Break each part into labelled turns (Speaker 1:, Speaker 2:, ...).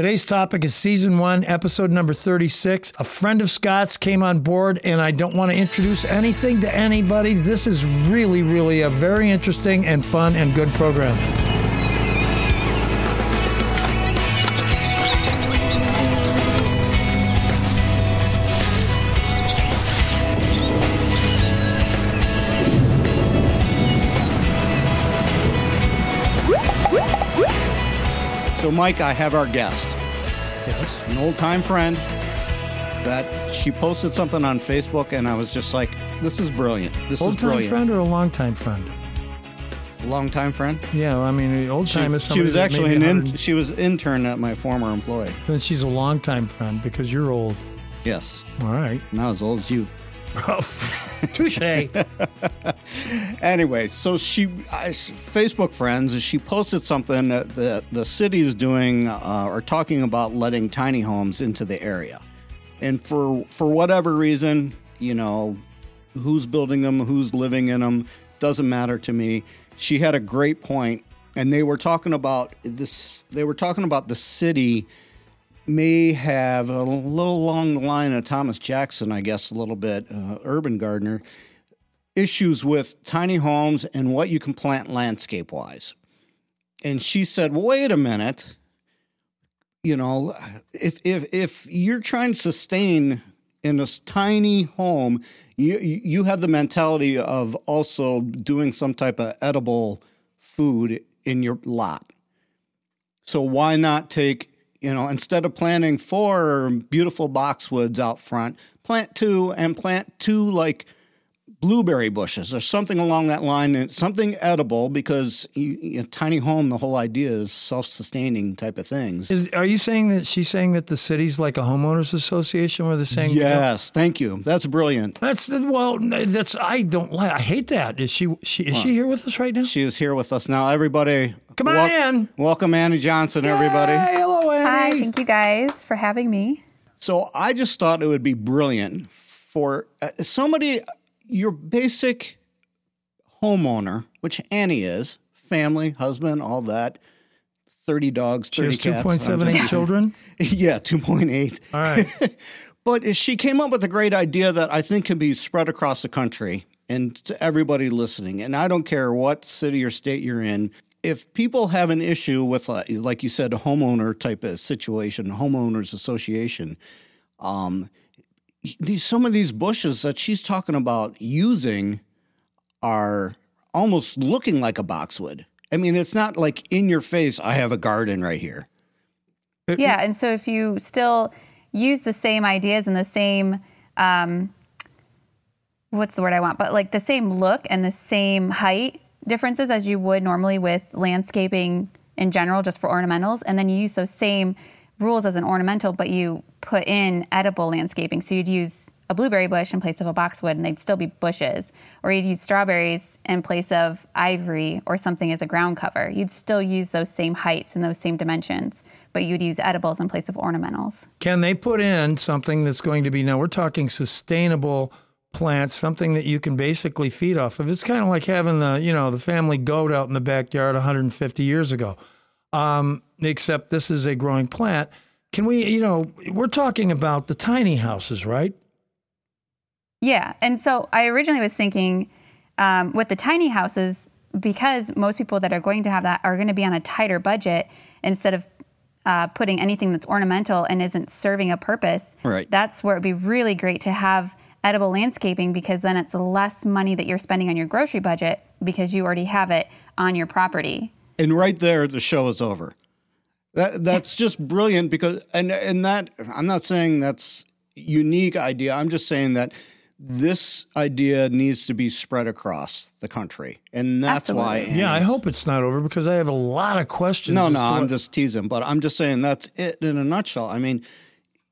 Speaker 1: Today's topic is season one, episode number 36. A friend of Scott's came on board, and I don't want to introduce anything to anybody. This is really, really a very interesting and fun and good program.
Speaker 2: So, Mike, I have our guest,
Speaker 1: Yes.
Speaker 2: an old time friend that she posted something on Facebook, and I was just like, this is brilliant. This
Speaker 1: Old
Speaker 2: is brilliant.
Speaker 1: Old time friend or a long time friend?
Speaker 2: A long time friend.
Speaker 1: Yeah, I mean, old
Speaker 2: She,
Speaker 1: time is
Speaker 2: she was actually an in, she was intern at my former employee.
Speaker 1: Then she's a long time friend because you're old.
Speaker 2: Yes,
Speaker 1: All right.
Speaker 2: not as old as you.
Speaker 1: Touche.
Speaker 2: Anyway, so she, I, Facebook friends, she posted something that the the city is doing uh, or talking about letting tiny homes into the area, and for for whatever reason, you know, who's building them, who's living in them, doesn't matter to me. She had a great point, and they were talking about this. They were talking about the city may have a little along the line of Thomas Jackson, I guess, a little bit, uh, urban gardener, issues with tiny homes and what you can plant landscape wise. And she said, wait a minute. You know, if if if you're trying to sustain in this tiny home, you you have the mentality of also doing some type of edible food in your lot. So why not take, you know, instead of planting four beautiful boxwoods out front, plant two and plant two like blueberry bushes or something along that line, and something edible because you, a tiny home, the whole idea is self-sustaining type of things.
Speaker 1: Is are you saying that she's saying that the city's like a homeowners association where they're saying
Speaker 2: Yes, thank you. That's brilliant.
Speaker 1: That's well. That's I don't like. I hate that. Is she? she is she here with us right now?
Speaker 2: She is here with us now. Everybody,
Speaker 1: Come on in.
Speaker 2: Welcome, Annie Johnson, everybody.
Speaker 1: Hello,
Speaker 3: Hi, thank you guys for having me.
Speaker 2: So I just thought it would be brilliant for uh, somebody, your basic homeowner, which Annie is, family, husband, all that, 30 dogs,
Speaker 1: She
Speaker 2: 30
Speaker 1: has
Speaker 2: cats.
Speaker 1: point seven
Speaker 2: I'm
Speaker 1: eight
Speaker 2: just-
Speaker 1: children.
Speaker 2: yeah, 2.8.
Speaker 1: All right.
Speaker 2: But she came up with a great idea that I think can be spread across the country and to everybody listening. And I don't care what city or state you're in. If people have an issue with, uh, like you said, a homeowner type of situation, homeowners association, um, these some of these bushes that she's talking about using are almost looking like a boxwood. I mean, it's not like in your face. I have a garden right here.
Speaker 3: Yeah, and so if you still use the same ideas and the same, um, what's the word I want, but like the same look and the same height differences as you would normally with landscaping in general, just for ornamentals, and then you use those same rules as an ornamental, but you put in edible landscaping. So you'd use a blueberry bush in place of a boxwood, and they'd still be bushes. Or you'd use strawberries in place of ivory or something as a ground cover. You'd still use those same heights and those same dimensions, but you'd use edibles in place of ornamentals.
Speaker 1: Can they put in something that's going to be now? We're talking sustainable plants, something that you can basically feed off of. It's kind of like having the you know the family goat out in the backyard 150 years ago. Um, except this is a growing plant. Can we, you know, we're talking about the tiny houses, right?
Speaker 3: Yeah. And so I originally was thinking um, with the tiny houses, because most people that are going to have that are going to be on a tighter budget instead of uh, putting anything that's ornamental and isn't serving a purpose.
Speaker 2: Right.
Speaker 3: That's where it'd be really great to have edible landscaping because then it's less money that you're spending on your grocery budget because you already have it on your property.
Speaker 2: and right there the show is over that that's just brilliant because and and that i'm not saying that's unique idea i'm just saying that this idea needs to be spread across the country and that's why
Speaker 3: Absolutely.
Speaker 1: Yeah, I hope it's not over because I have a lot of questions.
Speaker 2: no no i'm
Speaker 1: what-
Speaker 2: just teasing but i'm just saying that's it in a nutshell i mean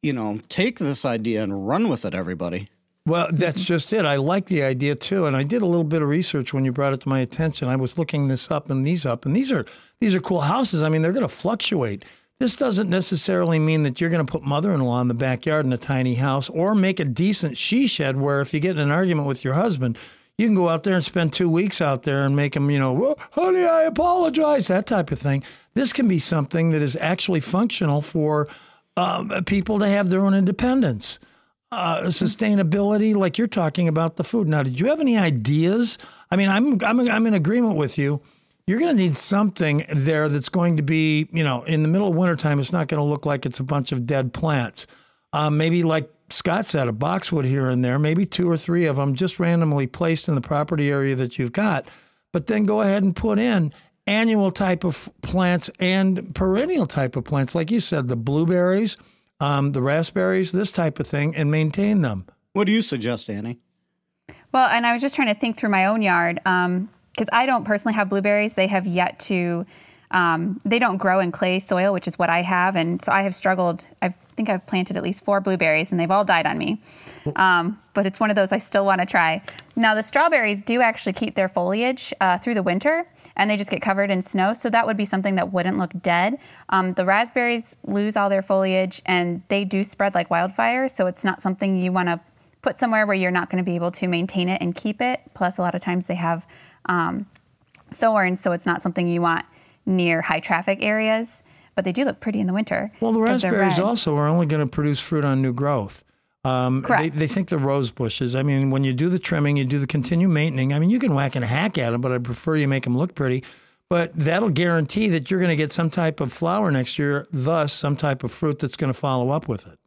Speaker 2: you know take this idea and run with it everybody
Speaker 1: Well, that's just it. I like the idea too, and I did a little bit of research when you brought it to my attention. I was looking this up and these up, and these are these are cool houses. I mean, they're going to fluctuate. This doesn't necessarily mean that you're going to put mother-in-law in the backyard in a tiny house, or make a decent she shed where if you get in an argument with your husband, You can go out there and spend two weeks out there and make them, you know, "Well, honey, I apologize, that type of thing. This can be something that is actually functional for um, people to have their own independence. Uh, sustainability, like you're talking about the food. Now, did you have any ideas? I mean, I'm I'm I'm in agreement with you. You're going to need something there that's going to be, you know, in the middle of wintertime, it's not going to look like it's a bunch of dead plants. Um, maybe like Scott said, a boxwood here and there, maybe two or three of them just randomly placed in the property area that you've got. But then go ahead and put in annual type of plants and perennial type of plants, like you said, the blueberries, um, the raspberries, this type of thing, and maintain them.
Speaker 2: What do you suggest, Annie?
Speaker 3: Well, and I was just trying to think through my own yard because um, I don't personally have blueberries. They have yet to um, they don't grow in clay soil, which is what I have, and so I have struggled. I think I've planted at least four blueberries, and they've all died on me. Um, but it's one of those I still want to try. Now the strawberries do actually keep their foliage uh, through the winter, and they just get covered in snow. So that would be something that wouldn't look dead. Um, the raspberries lose all their foliage, and they do spread like wildfire. So it's not something you want to put somewhere where you're not going to be able to maintain it and keep it. Plus, a lot of times they have um, thorns, so it's not something you want near high traffic areas, but they do look pretty in the winter.
Speaker 1: Well, the raspberries also are only going to produce fruit on new growth. Um,
Speaker 3: Correct.
Speaker 1: They, they, think the rose bushes. I mean, when you do the trimming, you do the continued maintaining. I mean, you can whack and hack at them, but I prefer you make them look pretty. But that'll guarantee that you're going to get some type of flower next year, thus some type of fruit that's going to follow up with it.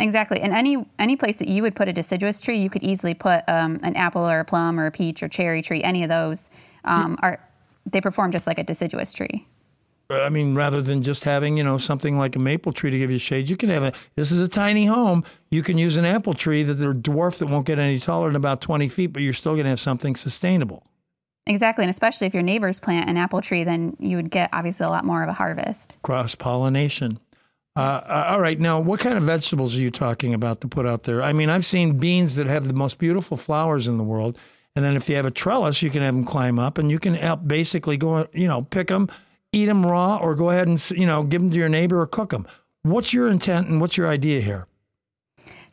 Speaker 3: Exactly, and any any place that you would put a deciduous tree, you could easily put um, an apple or a plum or a peach or cherry tree. Any of those um, are they perform just like a deciduous tree.
Speaker 1: I mean, rather than just having, you know, something like a maple tree to give you shade, you can have a, this is a tiny home. You can use an apple tree that they're dwarf that won't get any taller than about 20 feet, but you're still going to have something sustainable.
Speaker 3: Exactly. And especially if your neighbors plant an apple tree, then you would get obviously a lot more of a harvest.
Speaker 1: Cross pollination. Uh, uh, all right. Now, what kind of vegetables are you talking about to put out there? I mean, I've seen beans that have the most beautiful flowers in the world. And then if you have a trellis, you can have them climb up and you can help basically go, you know, pick them, eat them raw, or go ahead and, you know, give them to your neighbor or cook them. What's your intent and what's your idea here?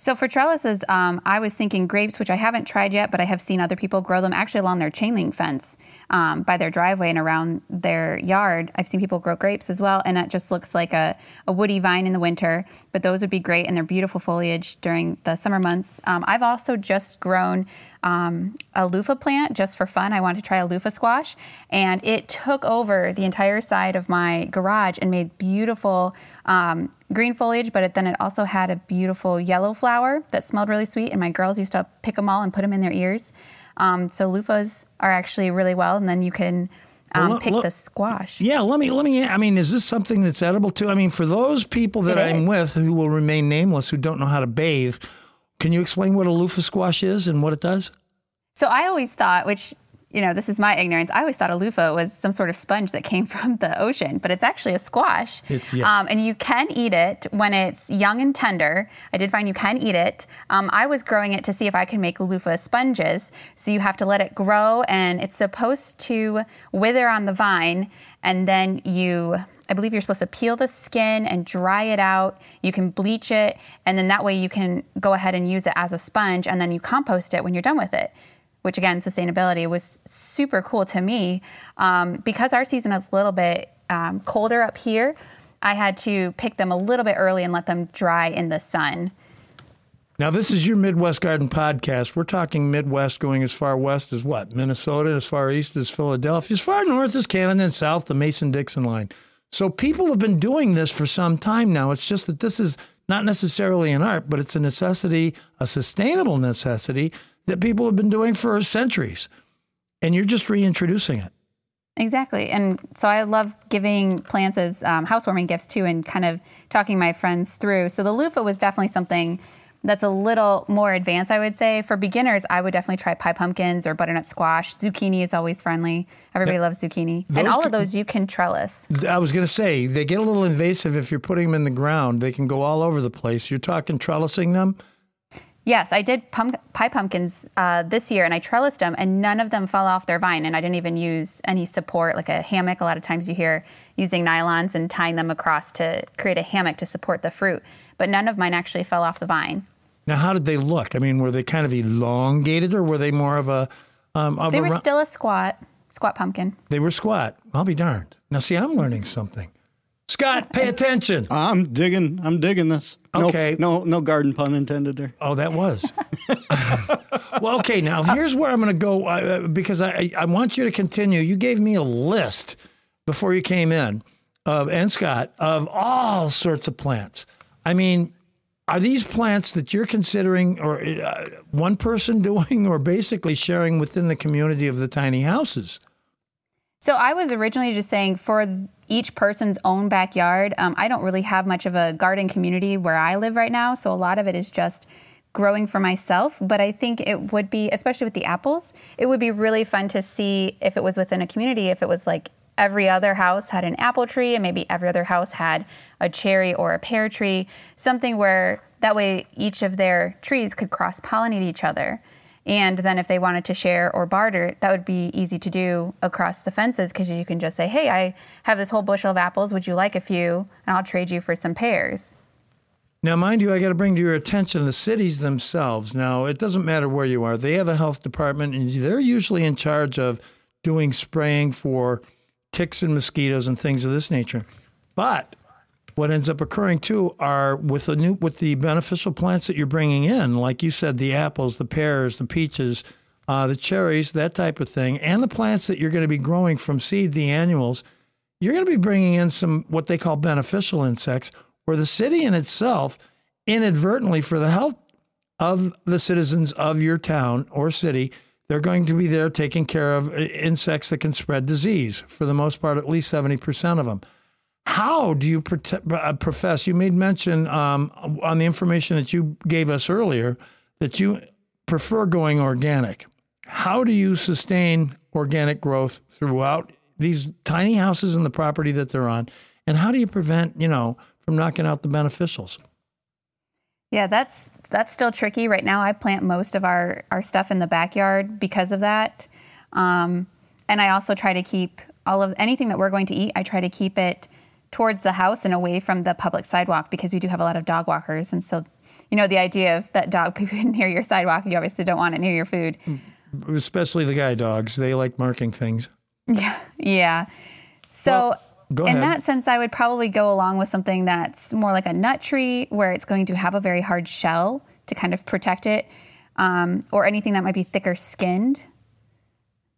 Speaker 3: So for trellises, um, I was thinking grapes, which I haven't tried yet, but I have seen other people grow them actually along their chain link fence um, by their driveway and around their yard. I've seen people grow grapes as well, and that just looks like a, a woody vine in the winter. But those would be great, and they're beautiful foliage during the summer months. Um, I've also just grown um, a loofah plant just for fun. I wanted to try a loofah squash, and it took over the entire side of my garage and made beautiful um, green foliage. But it, then it also had a beautiful yellow flower that smelled really sweet, and my girls used to pick them all and put them in their ears. Um, so loofahs are actually really well, and then you can. Um, well, pick the squash.
Speaker 1: Yeah, let me let me. I mean, is this something that's edible too? I mean, for those people that I'm with who will remain nameless, who don't know how to bathe, can you explain what a loofah squash is and what it does?
Speaker 3: So I always thought, which you know, this is my ignorance. I always thought a loofah was some sort of sponge that came from the ocean, but it's actually a squash.
Speaker 1: It's yes.
Speaker 3: Um, and you can eat it when it's young and tender. I did find you can eat it. Um, I was growing it to see if I can make loofah sponges. So you have to let it grow, and it's supposed to wither on the vine, and then you I believe you're supposed to peel the skin and dry it out. You can bleach it, and then that way you can go ahead and use it as a sponge, and then you compost it when you're done with it. Which again, sustainability was super cool to me um, because our season is a little bit um, colder up here. I had to pick them a little bit early and let them dry in the sun.
Speaker 1: Now, this is your Midwest Garden podcast. We're talking Midwest going as far west as what? Minnesota, as far east as Philadelphia, as far north as Canada, and south the Mason Dixon line. So people have been doing this for some time now. It's just that this is not necessarily an art, but it's a necessity, a sustainable necessity that people have been doing for centuries. And you're just reintroducing it.
Speaker 3: Exactly. And so I love giving plants as um, housewarming gifts too and kind of talking my friends through. So the loofah was definitely something that's a little more advanced, I would say. For beginners, I would definitely try pie pumpkins or butternut squash. Zucchini is always friendly. Everybody yeah. loves zucchini. Those and all of those you can trellis.
Speaker 1: I was going to say, they get a little invasive if you're putting them in the ground. They can go all over the place. You're talking trellising them?
Speaker 3: Yes, I did pump, pie pumpkins uh, this year and I trellised them and none of them fell off their vine. And I didn't even use any support, like a hammock. A lot of times you hear using nylons and tying them across to create a hammock to support the fruit. But none of mine actually fell off the vine.
Speaker 1: Now, how did they look? I mean, were they kind of elongated or were they more of a, Um, of
Speaker 3: They were
Speaker 1: arou-
Speaker 3: still a squat, squat pumpkin.
Speaker 1: they were squat. I'll be darned. Now, see, I'm learning something. Scott, pay attention.
Speaker 2: I'm digging. I'm digging this. No,
Speaker 1: Okay.
Speaker 2: No, no garden pun intended there.
Speaker 1: Oh, that was. well, okay. Now here's where I'm going to go uh, because I I want you to continue. You gave me a list before you came in of and Scott of all sorts of plants. I mean, are these plants that you're considering or uh, one person doing or basically sharing within the community of the tiny houses?
Speaker 3: So I was originally just saying for each person's own backyard. Um, I don't really have much of a garden community where I live right now, so a lot of it is just growing for myself. But I think it would be, especially with the apples, it would be really fun to see if it was within a community, if it was like every other house had an apple tree and maybe every other house had a cherry or a pear tree, something where that way each of their trees could cross pollinate each other. And then if they wanted to share or barter, that would be easy to do across the fences because you can just say, hey, I have this whole bushel of apples. Would you like a few? And I'll trade you for some pears.
Speaker 1: Now, mind you, I got to bring to your attention the cities themselves. Now, it doesn't matter where you are, they have a health department, and they're usually in charge of doing spraying for ticks and mosquitoes and things of this nature. But what ends up occurring too are with the new with the beneficial plants that you're bringing in, like you said, the apples, the pears, the peaches, uh, the cherries, that type of thing, and the plants that you're going to be growing from seed, the annuals. You're going to be bringing in some what they call beneficial insects, where the city in itself, inadvertently for the health of the citizens of your town or city, they're going to be there taking care of uh, insects that can spread disease. For the most part, at least 70% of them. How do you uh, profess? You made mention um, on the information that you gave us earlier that you prefer going organic. How do you sustain organic growth throughout these tiny houses and the property that they're on? And how do you prevent, you know, from knocking out the beneficials?
Speaker 3: Yeah, that's that's still tricky right now. I plant most of our our stuff in the backyard because of that, um, and I also try to keep all of anything that we're going to eat. I try to keep it towards the house and away from the public sidewalk because we do have a lot of dog walkers, and so you know the idea of that dog pooping near your sidewalk, you obviously don't want it near your food.
Speaker 1: Especially the guide dogs, they like marking things.
Speaker 3: Yeah, yeah. So.
Speaker 1: Well,
Speaker 3: in that sense, I would probably go along with something that's more like a nut tree, where it's going to have a very hard shell to kind of protect it, um, or anything that might be thicker skinned.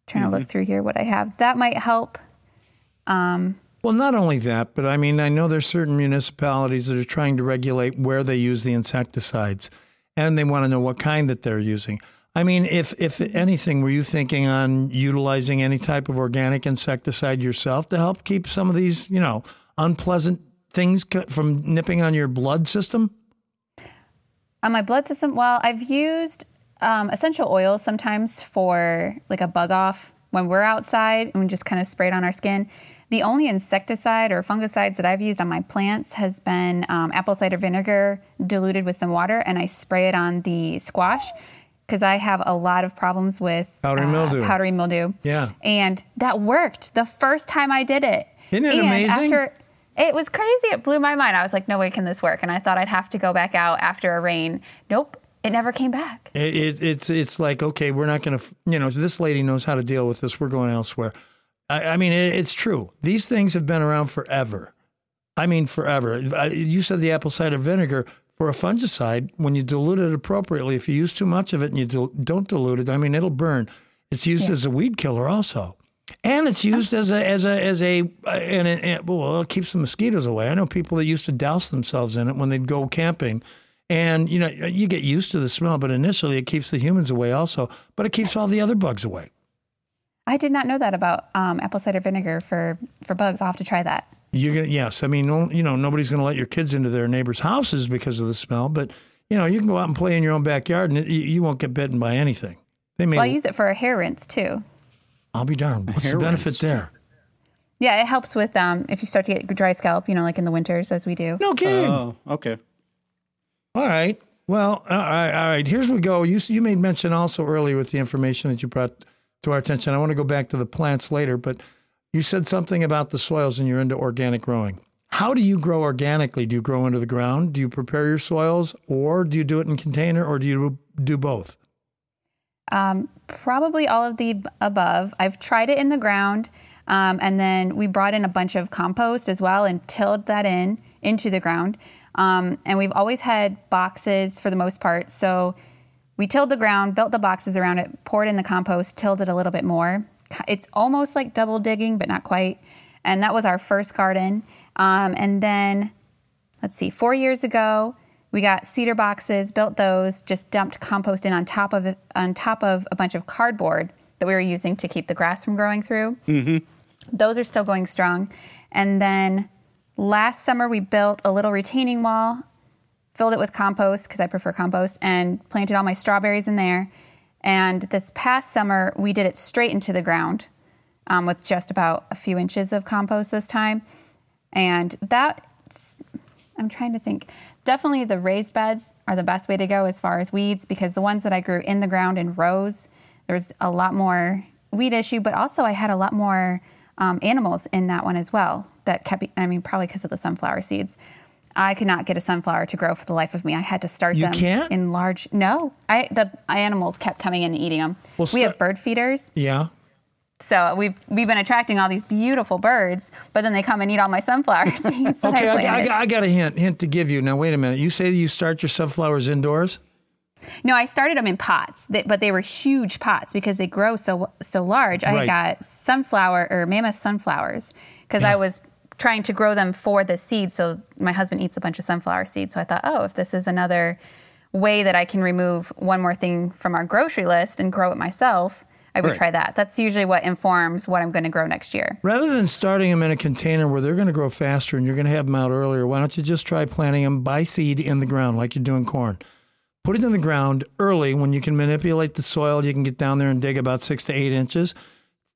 Speaker 3: trying to look through here what I have. That might help. Um,
Speaker 1: Well, not only that, but I mean, I know there's certain municipalities that are trying to regulate where they use the insecticides, and they want to know what kind that they're using. I mean, if if anything, were you thinking on utilizing any type of organic insecticide yourself to help keep some of these, you know, unpleasant things from nipping on your blood system?
Speaker 3: on my blood system, well, I've used um, essential oils sometimes for like a bug off when we're outside and we just kind of spray it on our skin. The only insecticide or fungicides that I've used on my plants has been um, apple cider vinegar diluted with some water, and I spray it on the squash because I have a lot of problems with
Speaker 1: Powdery mildew.
Speaker 3: Powdery mildew.
Speaker 1: Yeah.
Speaker 3: and that worked the first time I did it.
Speaker 1: Isn't it
Speaker 3: and
Speaker 1: amazing?
Speaker 3: After, it was crazy. It blew my mind. I was like, no way can this work. And I thought I'd have to go back out after a rain. Nope, it never came back.
Speaker 1: It, it, it's it's like okay, we're not going to, you know, this lady knows how to deal with this. We're going elsewhere. I, I mean, it, it's true. These things have been around forever. I mean, forever. You said the apple cider vinegar for a fungicide. When you dilute it appropriately, if you use too much of it and you dil- don't dilute it, I mean, it'll burn. It's used as a weed killer also, and it's used as a as a as a and it, and- well, it keeps the mosquitoes away. I know people that used to douse themselves in it when they'd go camping. And you know, you get used to the smell, but initially it keeps the humans away also, but it keeps all the other bugs away.
Speaker 3: I did not know that about um, apple cider vinegar for, for bugs. I'll have to try that.
Speaker 1: You're gonna, yes, I mean, no, you know, nobody's going to let your kids into their neighbors' houses because of the smell, but you know, you can go out and play in your own backyard, and it, you, you won't get bitten by anything. They may.
Speaker 3: Well, I use it for a hair rinse too.
Speaker 1: I'll be darned. What's the benefit
Speaker 2: rinse.
Speaker 1: there?
Speaker 3: Yeah, it helps with um, if you start to get dry scalp, you know, like in the winters as we do.
Speaker 1: No kidding.
Speaker 2: Oh, okay.
Speaker 1: All right. Well, all right. All right. Here's we go. You you made mention also earlier with the information that you brought to our attention. I want to go back to the plants later, but you said something about the soils and you're into organic growing. How do you grow organically? Do you grow into the ground? Do you prepare your soils, or do you do it in container, or do you do both?
Speaker 3: Um, probably all of the above. I've tried it in the ground, um, and then we brought in a bunch of compost as well and tilled that in into the ground. Um, and we've always had boxes for the most part. So we tilled the ground, built the boxes around it, poured in the compost, tilled it a little bit more. It's almost like double digging, but not quite. And that was our first garden. Um, and then, let's see, four years ago, we got cedar boxes, built those, just dumped compost in on top of it, on top of a bunch of cardboard that we were using to keep the grass from growing through. Mm-hmm. Those are still going strong. And then last summer we built a little retaining wall, filled it with compost because I prefer compost, and planted all my strawberries in there. And this past summer we did it straight into the ground um, with just about a few inches of compost this time. And that, I'm trying to think definitely the raised beds are the best way to go as far as weeds because the ones that I grew in the ground in rows, there's a lot more weed issue, but also I had a lot more um, animals in that one as well that kept, I mean, probably because of the sunflower seeds. I could not get a sunflower to grow for the life of me. I had to start
Speaker 1: you
Speaker 3: them
Speaker 1: can't?
Speaker 3: in large. No, I the animals kept coming in and eating them.
Speaker 1: Well,
Speaker 3: we
Speaker 1: sta-
Speaker 3: have bird feeders,
Speaker 1: Yeah.
Speaker 3: so we've we've been attracting all these beautiful birds, but then they come and eat all my sunflower seeds.
Speaker 1: Okay, I, I. I got a hint hint to give you. Now, wait a minute. You say you start your sunflowers indoors?
Speaker 3: No, I started them in pots, but they were huge pots because they grow so so large. I
Speaker 1: Right.
Speaker 3: got sunflower or mammoth sunflowers because I was trying to grow them for the seeds. So my husband eats a bunch of sunflower seeds. So I thought, oh, if this is another way that I can remove one more thing from our grocery list and grow it myself, I would
Speaker 2: Right.
Speaker 3: try that. That's usually what informs what I'm going to grow next year.
Speaker 1: Rather than starting them in a container where they're going to grow faster and you're going to have them out earlier, why don't you just try planting them by seed in the ground like you're doing corn? Put it in the ground early when you can manipulate the soil. You can get down there and dig about six to eight inches.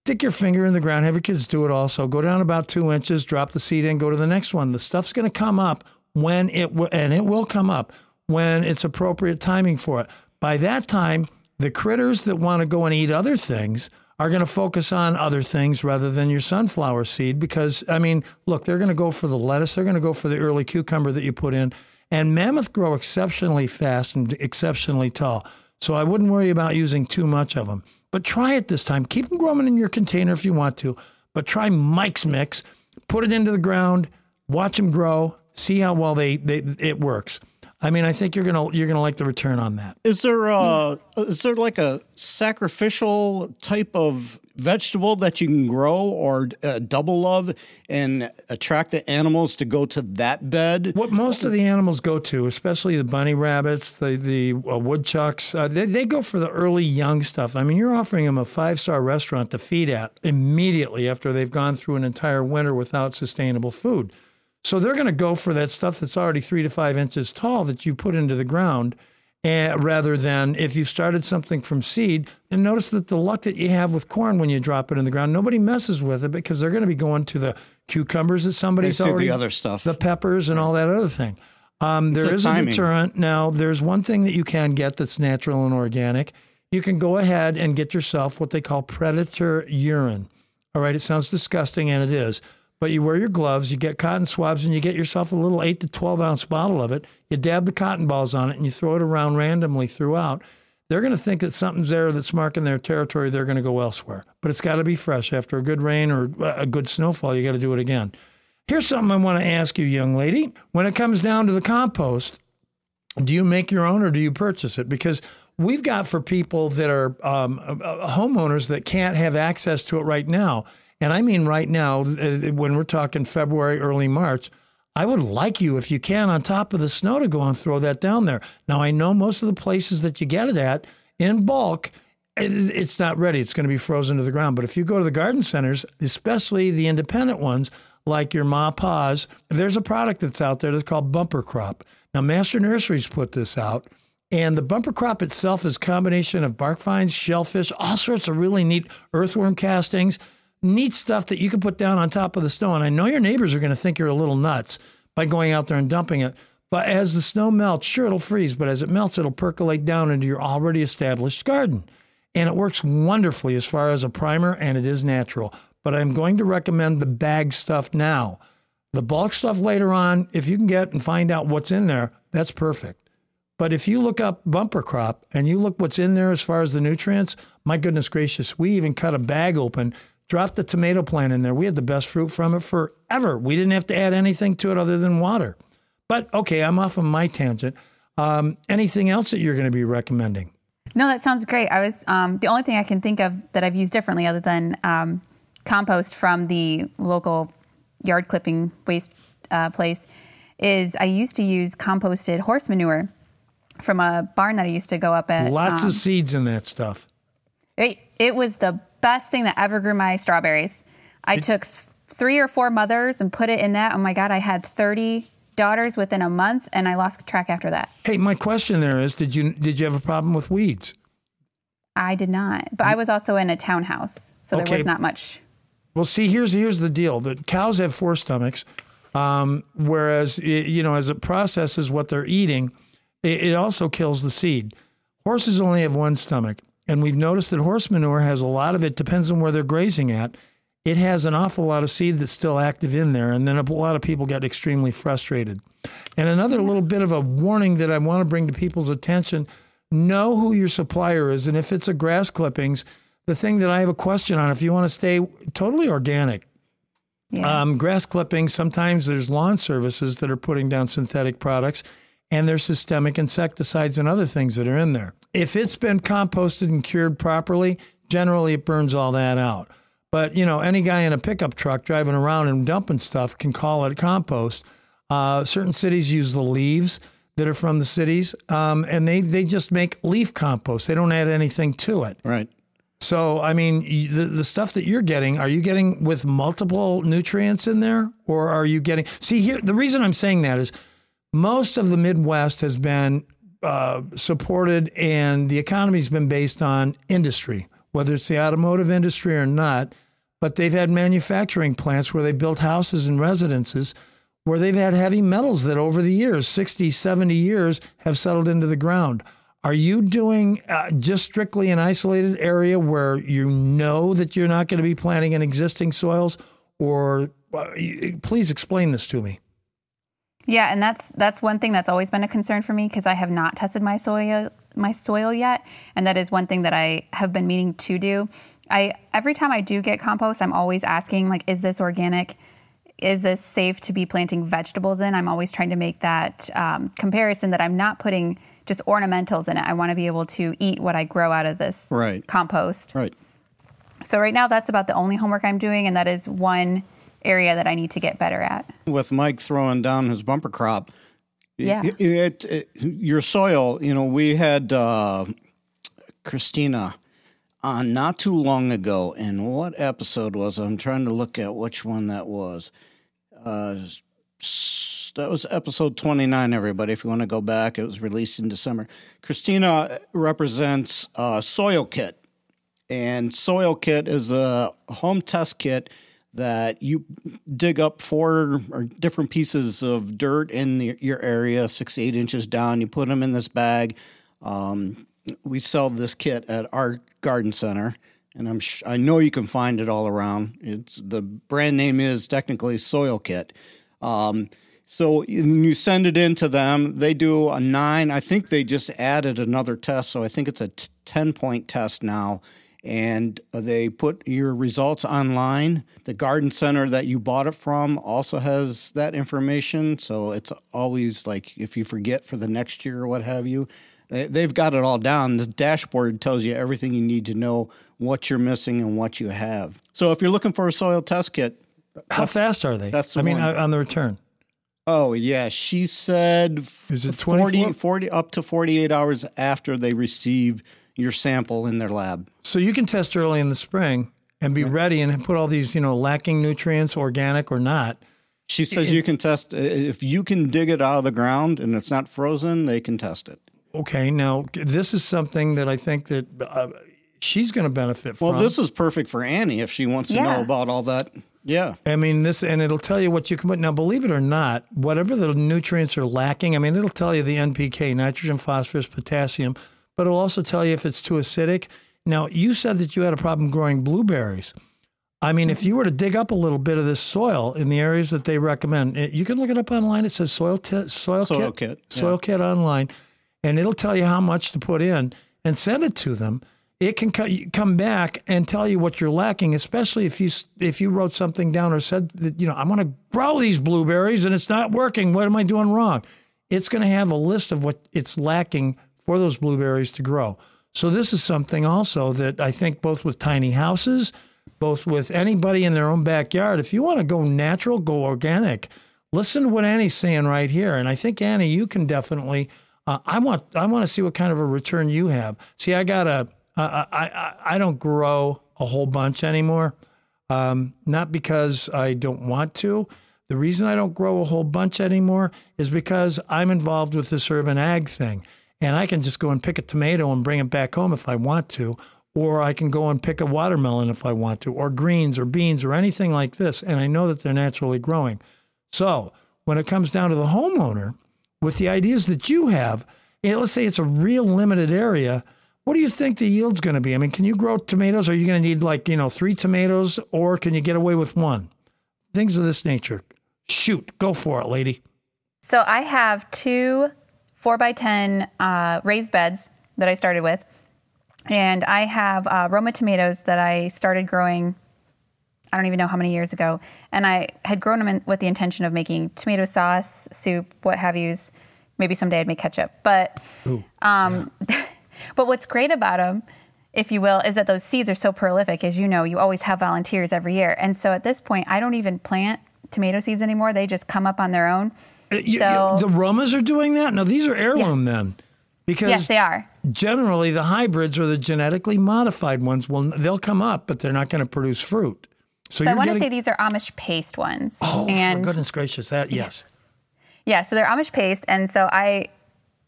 Speaker 1: Stick your finger in the ground. Have your kids do it also. Go down about two inches, drop the seed in, go to the next one. The stuff's going to come up when it will, and it will come up when it's appropriate timing for it. By that time, the critters that want to go and eat other things are going to focus on other things rather than your sunflower seed because I mean, look, they're going to go for the lettuce, they're going to go for the early cucumber that you put in. And mammoth grow exceptionally fast and exceptionally tall. So I wouldn't worry about using too much of them. But try it this time. Keep them growing in your container if you want to, but try Mike's Mix. Put it into the ground, watch them grow, see how well they, they it works. I mean, I think you're gonna you're gonna like the return on that.
Speaker 2: Is there uh is there like a sacrificial type of vegetable that you can grow or uh, double of and attract the animals to go to that bed?
Speaker 1: What most of the animals go to, especially the bunny rabbits, the the uh, woodchucks, uh, they, they go for the early young stuff. I mean, you're offering them a five star restaurant to feed at immediately after they've gone through an entire winter without sustainable food. So they're going to go for that stuff that's already three to five inches tall that you put into the ground, and rather than if you started something from seed. And notice that the luck that you have with corn when you drop it in the ground, nobody messes with it because they're going to be going to the cucumbers that somebody's
Speaker 2: see the
Speaker 1: already
Speaker 2: other stuff.
Speaker 1: the peppers and all that other thing. Um, there is a deterrent. Now, there's one thing that you can get that's natural and organic. You can go ahead and get yourself what they call predator urine. All right, it sounds disgusting, and it is. But you wear your gloves, you get cotton swabs, and you get yourself a little 8 to 12 ounce bottle of it. You dab the cotton balls on it, and you throw it around randomly throughout. They're going to think that something's there that's marking their territory. They're going to go elsewhere. But it's got to be fresh. After a good rain or a good snowfall, you got to do it again. Here's something I want to ask you, young lady. When it comes down to the compost, do you make your own or do you purchase it? Because we've got for people that are um, uh, homeowners that can't have access to it right now. And I mean right now, uh, when we're talking February, early March, I would like you, if you can, on top of the snow to go and throw that down there. Now, I know most of the places that you get it at in bulk, it's not ready. It's going to be frozen to the ground. But if you go to the garden centers, especially the independent ones, like your Ma Pa's, there's a product that's out there that's called Bumper Crop. Now, Master Nurseries put this out, and the bumper crop itself is a combination of bark fines, shellfish, all sorts of really neat earthworm castings, neat stuff that you can put down on top of the snow. And I know your neighbors are going to think you're a little nuts by going out there and dumping it. But as the snow melts, sure, it'll freeze, but as it melts, it'll percolate down into your already established garden. And it works wonderfully as far as a primer, and it is natural. But I'm going to recommend the bag stuff now. The bulk stuff later on, if you can get and find out what's in there, that's perfect. But if you look up bumper crop and you look what's in there as far as the nutrients, my goodness gracious, we even cut a bag open, dropped the tomato plant in there. We had the best fruit from it forever. We didn't have to add anything to it other than water. But okay, I'm off on my tangent. Um, anything else that you're going to be recommending?
Speaker 3: No, that sounds great. I was um, the only thing I can think of that I've used differently, other than um, compost from the local yard clipping waste uh, place, is I used to use composted horse manure from a barn that I used to go up at.
Speaker 1: Lots um, of seeds in that stuff.
Speaker 3: It, it was the best thing that ever grew my strawberries. I it, took three or four mothers and put it in that. Oh my God, I had 30 daughters within a month and I lost track after that.
Speaker 1: Hey, my question there is did you did you have a problem with weeds?
Speaker 3: I did not. But I was also in a townhouse, so okay. there was not much.
Speaker 1: Well, see, here's here's the deal. The cows have four stomachs, um, whereas you know, as it processes what they're eating, it, it also kills the seed. Horses only have one stomach, and we've noticed that horse manure has a lot of it. Depends on where they're grazing at it has an awful lot of seed that's still active in there. And then a lot of people get extremely frustrated. And another little bit of a warning that I want to bring to people's attention know who your supplier is. And if it's a grass clippings, the thing that I have a question on, if you want to stay totally organic, yeah. um, grass clippings, sometimes there's lawn services that are putting down synthetic products and there's systemic insecticides and other things that are in there. If it's been composted and cured properly, generally it burns all that out. But you know, any guy in a pickup truck driving around and dumping stuff can call it compost. Uh, certain cities use the leaves that are from the cities, um, and they they just make leaf compost. They don't add anything to it.
Speaker 2: Right.
Speaker 1: So, I mean, the the stuff that you're getting, are you getting with multiple nutrients in there, or are you getting? See, here the reason I'm saying that is most of the Midwest has been uh, supported, and the economy's been based on industry whether it's the automotive industry or not, but they've had manufacturing plants where they built houses and residences where they've had heavy metals that over the years, 60, 70 years, have settled into the ground. Are you doing uh, just strictly an isolated area where you know that you're not going to be planting in existing soils? Or uh, please explain this to me.
Speaker 3: Yeah, and that's that's one thing that's always been a concern for me because I have not tested my soil my soil yet, and that is one thing that I have been meaning to do. I every time I do get compost, I'm always asking like, is this organic? Is this safe to be planting vegetables in? I'm always trying to make that um, comparison that I'm not putting just ornamentals in it. I want to be able to eat what I grow out of this
Speaker 2: right.
Speaker 3: compost.
Speaker 2: Right.
Speaker 3: So right now, that's about the only homework I'm doing, and that is one area that I need to get better at.
Speaker 2: With Mike throwing down his bumper crop,
Speaker 3: yeah,
Speaker 2: it, it, it, your soil. You know, we had uh, Christina on not too long ago, and what episode was? I'm trying to look at which one that was. Uh, that was episode 29 everybody if you want to go back it was released in december christina represents uh, soil kit and soil kit is a home test kit that you dig up four or different pieces of dirt in the, your area, six eight inches down. You put them in this bag. Um, we sell this kit at our garden center, and I'm sh- I know you can find it all around. It's the brand name is technically Soil Kit. Um, so you send it in to them. They do a nine. I think they just added another test, so I think it's a t- ten point test now and they put your results online. The garden center that you bought it from also has that information. So it's always like if you forget for the next year or what have you, they've got it all down. The dashboard tells you everything you need to know what you're missing and what you have. So if you're looking for a soil test kit,
Speaker 1: how fast are they?
Speaker 2: That's the
Speaker 1: I
Speaker 2: mean,
Speaker 1: uh, on the return.
Speaker 2: Oh yeah, she said
Speaker 1: is it
Speaker 2: 40, 40 up to 48 hours after they receive your sample in their lab.
Speaker 1: So you can test early in the spring and be ready and put all these, you know, lacking nutrients, organic or not.
Speaker 2: She says it, you can test if you can dig it out of the ground and it's not frozen, they can test it.
Speaker 1: Okay, now this is something that I think that uh, she's going to benefit from.
Speaker 2: Well, this is perfect for Annie if she wants yeah. to know about all that. Yeah.
Speaker 1: I mean, this, and it'll tell you what you can put. Now, believe it or not, whatever the nutrients are lacking, I mean, it'll tell you the NPK, nitrogen, phosphorus, potassium, but it'll also tell you if it's too acidic. Now, you said that you had a problem growing blueberries. I mean, if you were to dig up a little bit of this soil in the areas that they recommend, you can look it up online. It says soil t- soil,
Speaker 2: soil
Speaker 1: kit,
Speaker 2: kit
Speaker 1: soil
Speaker 2: yeah.
Speaker 1: kit online, and it'll tell you how much to put in and send it to them. It can come back and tell you what you're lacking, especially if you if you wrote something down or said that you know I want to grow these blueberries and it's not working. What am I doing wrong? It's going to have a list of what it's lacking for those blueberries to grow. So this is something also that I think both with tiny houses, both with anybody in their own backyard, if you want to go natural, go organic. Listen to what Annie's saying right here, and I think Annie, you can definitely. Uh, I want I want to see what kind of a return you have. See, I got a I I, I don't grow a whole bunch anymore, um, not because I don't want to. The reason I don't grow a whole bunch anymore is because I'm involved with this urban ag thing and I can just go and pick a tomato and bring it back home if I want to, or I can go and pick a watermelon if I want to, or greens or beans or anything like this, and I know that they're naturally growing. So when it comes down to the homeowner, with the ideas that you have, let's say it's a real limited area. What do you think the yield's going to be? I mean, can you grow tomatoes? Are you going to need like, you know, three tomatoes or can you get away with one? Things of this nature. Shoot, go for it, lady.
Speaker 3: So I have two four by 10 uh, raised beds that I started with. And I have uh, Roma tomatoes that I started growing, I don't even know how many years ago. And I had grown them in, with the intention of making tomato sauce, soup, what have yous. Maybe someday I'd make ketchup. But, um, but what's great about them, if you will, is that those seeds are so prolific. As you know, you always have volunteers every year. And so at this point, I don't even plant tomato seeds anymore. They just come up on their own.
Speaker 1: Uh, you, so, you, the Romas are doing that? No, these are heirloom yes. then.
Speaker 3: Because yes, they are.
Speaker 1: Generally, the hybrids or the genetically modified ones will they'll come up, but they're not going to produce fruit.
Speaker 3: So, so I want getting... to say these are Amish paste ones.
Speaker 1: Oh, and, for goodness gracious! That yes.
Speaker 3: Yeah, so they're Amish paste, and so I,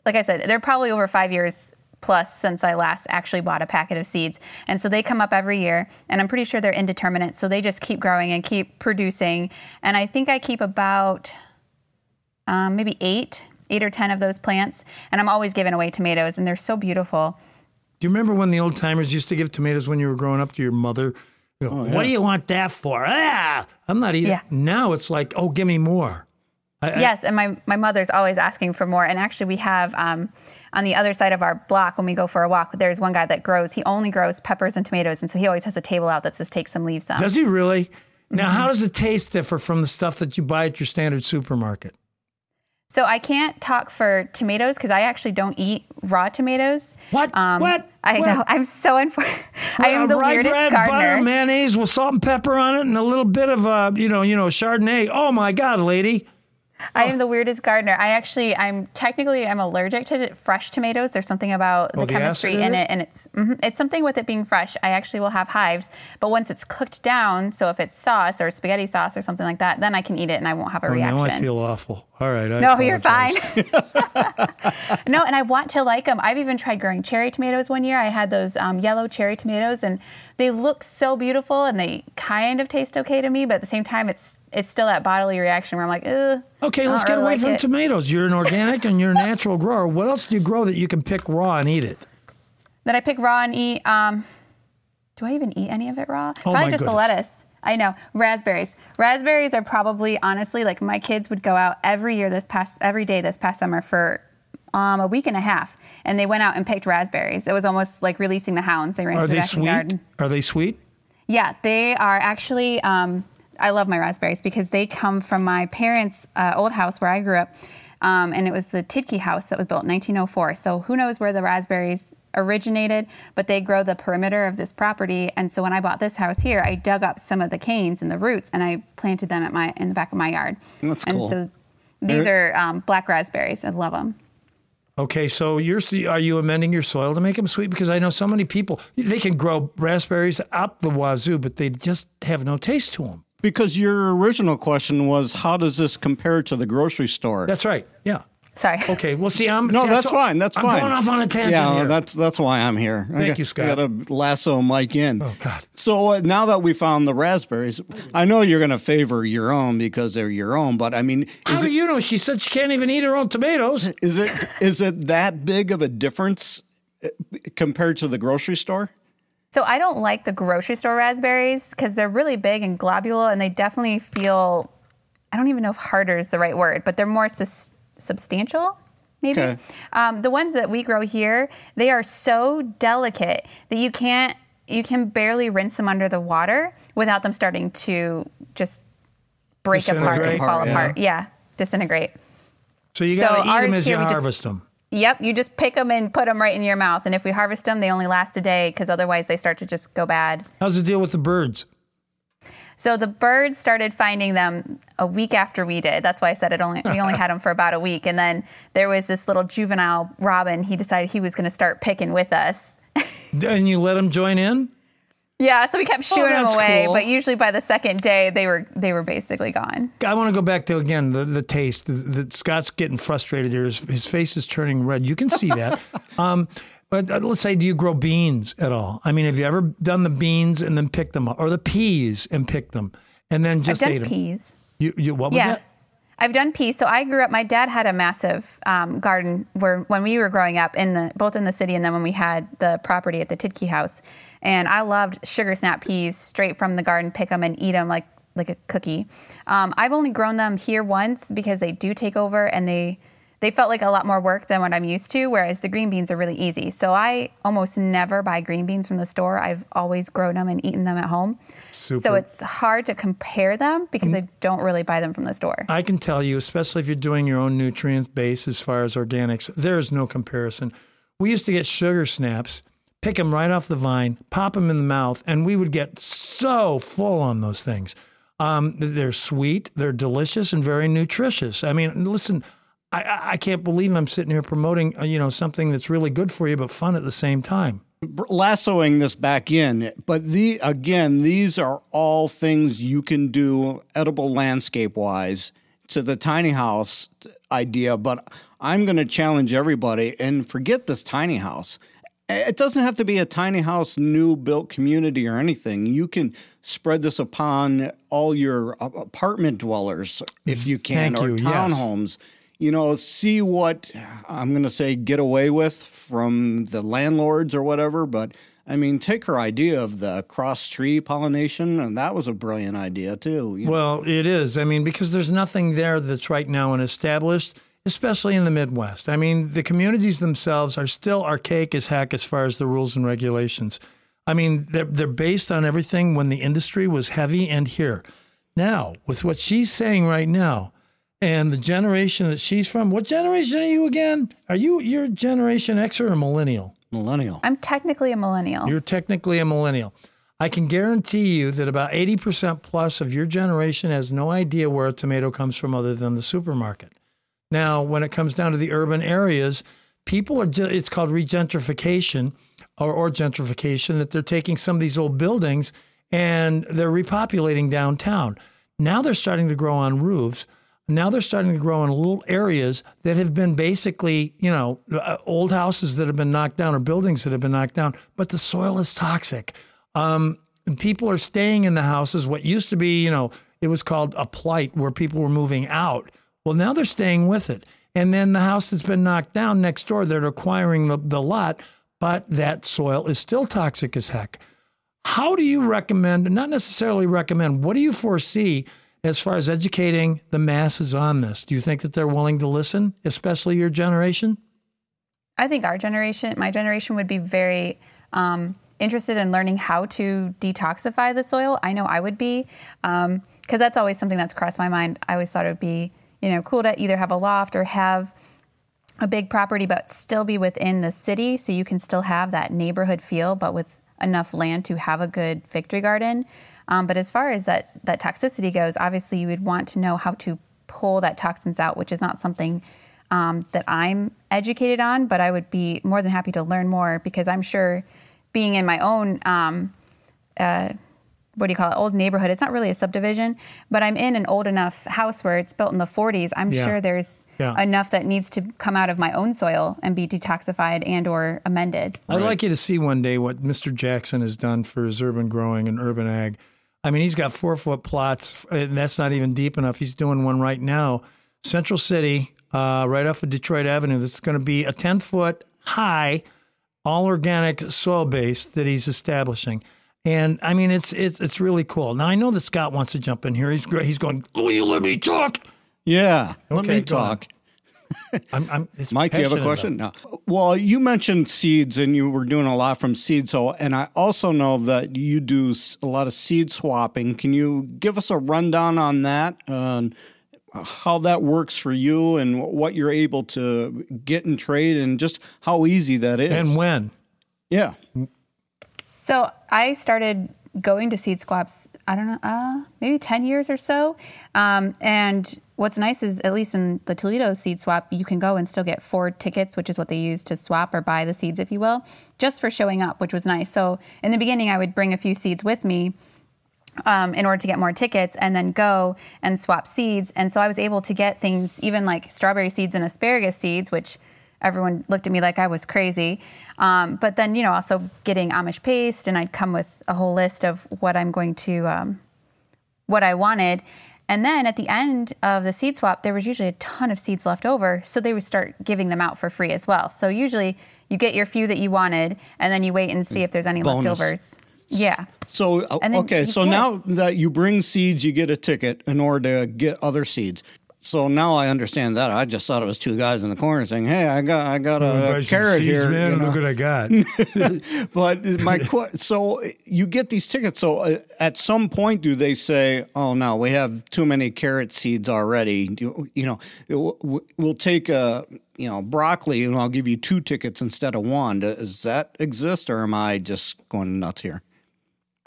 Speaker 3: like I said, they're probably over five years plus since I last actually bought a packet of seeds. And so they come up every year, and I'm pretty sure they're indeterminate. So they just keep growing and keep producing. And I think I keep about um, maybe eight, eight or 10 of those plants. And I'm always giving away tomatoes, and they're so beautiful.
Speaker 1: Do you remember when the old timers used to give tomatoes when you were growing up to your mother? You go, oh, yeah. What do you want that for? Ah, I'm not eating. Yeah. Now it's like, oh, give me more.
Speaker 3: I, yes, and my, my mother's always asking for more. And actually, we have um, on the other side of our block when we go for a walk, there's one guy that grows. He only grows peppers and tomatoes, and so he always has a table out that says "Take some, leaves some."
Speaker 1: Does he really? Now, mm-hmm. how does the taste differ from the stuff that you buy at your standard supermarket?
Speaker 3: So I can't talk for tomatoes because I actually don't eat raw tomatoes.
Speaker 1: What? Um, what?
Speaker 3: I
Speaker 1: what?
Speaker 3: know. I'm so unfortunate. I am the
Speaker 1: rye
Speaker 3: weirdest
Speaker 1: bread,
Speaker 3: gardener.
Speaker 1: Butter, mayonnaise with salt and pepper on it, and a little bit of uh, you know, you know, Chardonnay. Oh my God, lady!
Speaker 3: I am the weirdest gardener. I actually, I'm technically, I'm allergic to fresh tomatoes. There's something about the, oh, the chemistry in it, and it's mm-hmm, it's something with it being fresh. I actually will have hives, but once it's cooked down, so if it's sauce or spaghetti sauce or something like that, then I can eat it and I won't have a
Speaker 1: oh,
Speaker 3: reaction.
Speaker 1: Now I feel awful. All right. I
Speaker 3: no, apologize. you're fine. no, and I want to like them. I've even tried growing cherry tomatoes one year. I had those um, yellow cherry tomatoes, and they look so beautiful and they kind of taste okay to me, but at the same time, it's it's still that bodily reaction where I'm like, Ugh,
Speaker 1: okay, let's get away like from
Speaker 3: it.
Speaker 1: tomatoes. You're an organic and you're a natural grower. What else do you grow that you can pick raw and eat it?
Speaker 3: That I pick raw and eat. Um, do I even eat any of it raw?
Speaker 1: Oh
Speaker 3: Probably just
Speaker 1: goodness.
Speaker 3: the lettuce. I know raspberries. Raspberries are probably honestly like my kids would go out every year this past every day this past summer for um, a week and a half, and they went out and picked raspberries. It was almost like releasing the hounds. They ran
Speaker 1: are
Speaker 3: to the
Speaker 1: they
Speaker 3: back
Speaker 1: sweet?
Speaker 3: garden.
Speaker 1: Are they sweet?
Speaker 3: Yeah, they are actually. Um, I love my raspberries because they come from my parents' uh, old house where I grew up. Um, and it was the Tidkey house that was built in 1904. So who knows where the raspberries originated, but they grow the perimeter of this property. And so when I bought this house here, I dug up some of the canes and the roots and I planted them at my in the back of my yard.
Speaker 2: That's
Speaker 3: and
Speaker 2: cool.
Speaker 3: so these are um, black raspberries. I love them.
Speaker 1: Okay, so you're are you amending your soil to make them sweet? Because I know so many people they can grow raspberries up the wazoo, but they just have no taste to them.
Speaker 2: Because your original question was, how does this compare to the grocery store?
Speaker 1: That's right. Yeah.
Speaker 3: Sorry.
Speaker 1: Okay. Well, see, I'm
Speaker 2: no.
Speaker 1: see,
Speaker 2: that's fine. That's
Speaker 1: I'm
Speaker 2: fine.
Speaker 1: going off on a tangent.
Speaker 2: Yeah,
Speaker 1: here.
Speaker 2: that's that's why I'm here.
Speaker 1: Thank
Speaker 2: got,
Speaker 1: you, Scott.
Speaker 2: I got to lasso Mike in.
Speaker 1: Oh God.
Speaker 2: So uh, now that we found the raspberries, I know you're going to favor your own because they're your own. But I mean,
Speaker 1: how do it, you know? She said she can't even eat her own tomatoes.
Speaker 2: Is it is it that big of a difference uh, compared to the grocery store?
Speaker 3: So I don't like the grocery store raspberries because they're really big and globular, and they definitely feel. I don't even know if harder is the right word, but they're more sus- substantial. maybe.
Speaker 2: Okay.
Speaker 3: Um, the ones that we grow here, they are so delicate that you can't, you can barely rinse them under the water without them starting to just break apart and fall
Speaker 2: Apart, yeah.
Speaker 3: apart. Yeah, disintegrate.
Speaker 1: So you
Speaker 3: So
Speaker 1: got to eat them
Speaker 3: ours
Speaker 1: as you
Speaker 3: here, we just-
Speaker 1: harvest them.
Speaker 3: Yep, you just pick them and put them right in your mouth. And if we harvest them, they only last a day because otherwise they start to just go bad.
Speaker 1: How's the deal with the birds?
Speaker 3: So the birds started finding them a week after we did. That's why I said it only we only had them for about a week. And then there was this little juvenile robin. He decided he was going to start picking with us.
Speaker 1: And you let him join in?
Speaker 3: Yeah, so we kept shooing them away.
Speaker 2: cool.
Speaker 3: But usually by the second day, they were they were basically gone.
Speaker 1: I want to go back to again the, the taste. The, the, Scott's getting frustrated here. His, his face is turning red. You can see that. um, let's say, do you grow beans at all? I mean, have you ever done the beans and then picked them up, or the peas and picked them, and then just I've
Speaker 3: done
Speaker 1: ate them?
Speaker 3: peas.
Speaker 1: You, you, what was
Speaker 3: Yeah.
Speaker 1: that?
Speaker 3: I've done peas. So I grew up. My dad had a massive um, garden where when we were growing up in the both in the city and then when we had the property at the Tidkey house, and I loved sugar snap peas straight from the garden. Pick them and eat them like like a cookie. Um, I've only grown them here once because they do take over and they they felt like a lot more work than what I'm used to. Whereas the green beans are really easy. So I almost never buy green beans from the store. I've always grown them and eaten them at home.
Speaker 1: Super.
Speaker 3: So it's hard to compare them because I don't really buy them from the store.
Speaker 1: I can tell you, especially if you're doing your own nutrient base as far as organics, there is no comparison. We used to get sugar snaps, pick them right off the vine, pop them in the mouth, and we would get so full on those things. Um, they're sweet, they're delicious, and very nutritious. I mean, listen, I- I, can't believe I'm sitting here promoting, uh, you know, something that's really good for you but fun at the same time.
Speaker 2: lassoing this back in but the again these are all things you can do edible landscape wise to the tiny house idea but i'm going to challenge everybody and forget this tiny house it doesn't have to be a tiny house new built community or anything you can spread this upon all your apartment dwellers if you can
Speaker 1: Thank
Speaker 2: or
Speaker 1: you, yes.
Speaker 2: You know, see what I'm going to say get away with from the landlords or whatever. But I mean, take her idea of the cross tree pollination, and that was a brilliant idea too. you know.
Speaker 1: Well, it is. I mean, because there's nothing there that's right now and established, especially in the Midwest. I mean, the communities themselves are still archaic as heck as far as the rules and regulations. I mean, they're, they're based on everything when the industry was heavy and here. Now, with what she's saying right now, and the generation that she's from, what generation are you again? Are you you're Generation X or a millennial?
Speaker 2: Millennial.
Speaker 3: I'm technically a millennial.
Speaker 1: You're technically a millennial. I can guarantee you that about 80% plus of your generation has no idea where a tomato comes from other than the supermarket. Now, when it comes down to the urban areas, people are, it's called regentrification or, or gentrification, that they're taking some of these old buildings and they're repopulating downtown. Now they're starting to grow on roofs. Now they're starting to grow in little areas that have been basically, you know, uh, old houses that have been knocked down or buildings that have been knocked down, but the soil is toxic. Um, people are staying in the houses. What used to be, you know, it was called a plight where people were moving out. Well, now they're staying with it. And then the house that's been knocked down next door, they're acquiring the, the lot, but that soil is still toxic as heck. How do you recommend, not necessarily recommend, what do you foresee as far as educating the masses on this? Do you think that they're willing to listen, especially your generation?
Speaker 3: I think our generation, my generation, would be very um, interested in learning how to detoxify the soil. I know I would be, because that's always something that's crossed my mind. I always thought it would be, you know, cool to either have a loft or have a big property, but still be within the city, so you can still have that neighborhood feel, but with enough land to have a good victory garden. Um, but as far as that that toxicity goes, obviously you would want to know how to pull that toxins out, which is not something um, that I'm educated on. But I would be more than happy to learn more because I'm sure, being in my own um, uh, what do you call it, old neighborhood. It's not really a subdivision, but I'm in an old enough house where it's built in the 40s. I'm
Speaker 1: Yeah.
Speaker 3: sure there's
Speaker 1: Yeah.
Speaker 3: enough that needs to come out of my own soil and be detoxified and or amended.
Speaker 1: I'd like you to see one day what Mr. Jackson has done for his urban growing and urban ag. I mean, he's got four foot plots, and that's not even deep enough. He's doing one right now, Central City, uh, right off of Detroit Avenue. That's going to be a 10 foot high, all organic soil base that he's establishing. And I mean, it's it's it's really cool. Now I know that Scott wants to jump in here. He's gr- he's going. Will you let me talk?
Speaker 2: Yeah. Let me
Speaker 1: talk. on.
Speaker 2: Talk.
Speaker 1: I'm, I'm, it's
Speaker 2: Mike, you have a question?
Speaker 1: about
Speaker 2: No. Well, you mentioned seeds, and you were doing a lot from seeds. So, and I also know that you do a lot of seed swapping. Can you give us a rundown on that? and how that works for you, and what you're able to get and trade, and just how easy that is.
Speaker 1: And when?
Speaker 2: yeah,
Speaker 3: So I started going to seed swaps. I don't know, uh, maybe ten years or so. Um, and what's nice is, at least in the Toledo seed swap, you can go and still get four tickets, which is what they use to swap or buy the seeds, if you will, just for showing up, which was nice. So in the beginning, I would bring a few seeds with me. Um, in order to get more tickets and then go and swap seeds. And so I was able to get things, even like strawberry seeds and asparagus seeds, which everyone looked at me like I was crazy. Um, but then, you know, also getting Amish paste, and I'd come with a whole list of what I'm going to, um, what I wanted. And then at the end of the seed swap, there was usually a ton of seeds left over. So they would start giving them out for free as well. So usually you get your few that you wanted, and then you wait and see if there's any
Speaker 2: Bonus.
Speaker 3: leftovers. Yeah.
Speaker 2: So uh, okay, so
Speaker 3: get-
Speaker 2: now that you bring seeds, you get a ticket in order to get other seeds. So now I understand that. I just thought it was two guys in the corner saying, "Hey, I got, I got
Speaker 1: Wanna
Speaker 2: a carrot
Speaker 1: seeds,
Speaker 2: here."
Speaker 1: man.
Speaker 2: you know.
Speaker 1: Look what I got.
Speaker 2: But my so you get these tickets. So uh, at some point, do they say, "Oh no, we have too many carrot seeds already"? Do, you know, it w- w- we'll take a you know broccoli and I'll give you two tickets instead of one. Does that exist, or am I just going nuts here?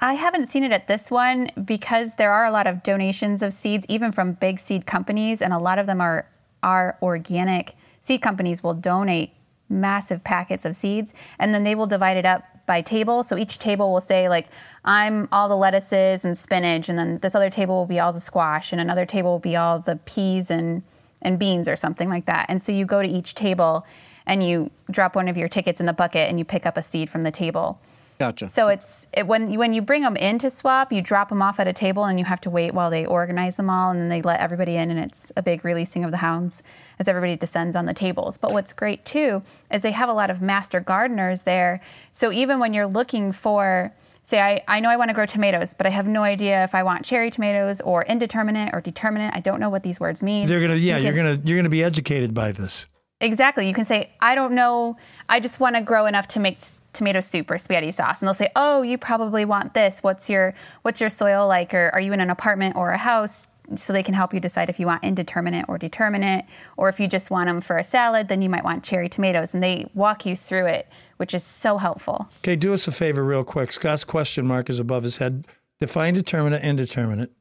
Speaker 3: I haven't seen it at this one because there are a lot of donations of seeds, even from big seed companies, and a lot of them are are organic. Seed companies will donate massive packets of seeds, and then they will divide it up by table. So each table will say like, "I'm all the lettuces and spinach," and then this other table will be all the squash, and another table will be all the peas and and beans or something like that. And so you go to each table and you drop one of your tickets in the bucket and you pick up a seed from the table.
Speaker 2: Gotcha.
Speaker 3: So it's it, when you, when you bring them in to swap, you drop them off at a table, and you have to wait while they organize them all, and then they let everybody in, and it's a big releasing of the hounds as everybody descends on the tables. But what's great too is they have a lot of master gardeners there. So even when you're looking for Say, I, I know I want to grow tomatoes, but I have no idea if I want cherry tomatoes or indeterminate or determinate. I don't know what these words mean.
Speaker 1: They're gonna, yeah,
Speaker 3: You
Speaker 1: you're gonna, you're gonna be educated by this.
Speaker 3: Exactly. You can say, I don't know. I just want to grow enough to make tomato soup or spaghetti sauce. And they'll say, Oh, you probably want this. What's your What's your soil like? Or are you in an apartment or a house? So they can help you decide if you want indeterminate or determinate, or if you just want them for a salad, then you might want cherry tomatoes. And they walk you through it, which is so helpful.
Speaker 1: Okay, do us a favor, real quick. Scott's question mark is above his head. Define determinate, indeterminate.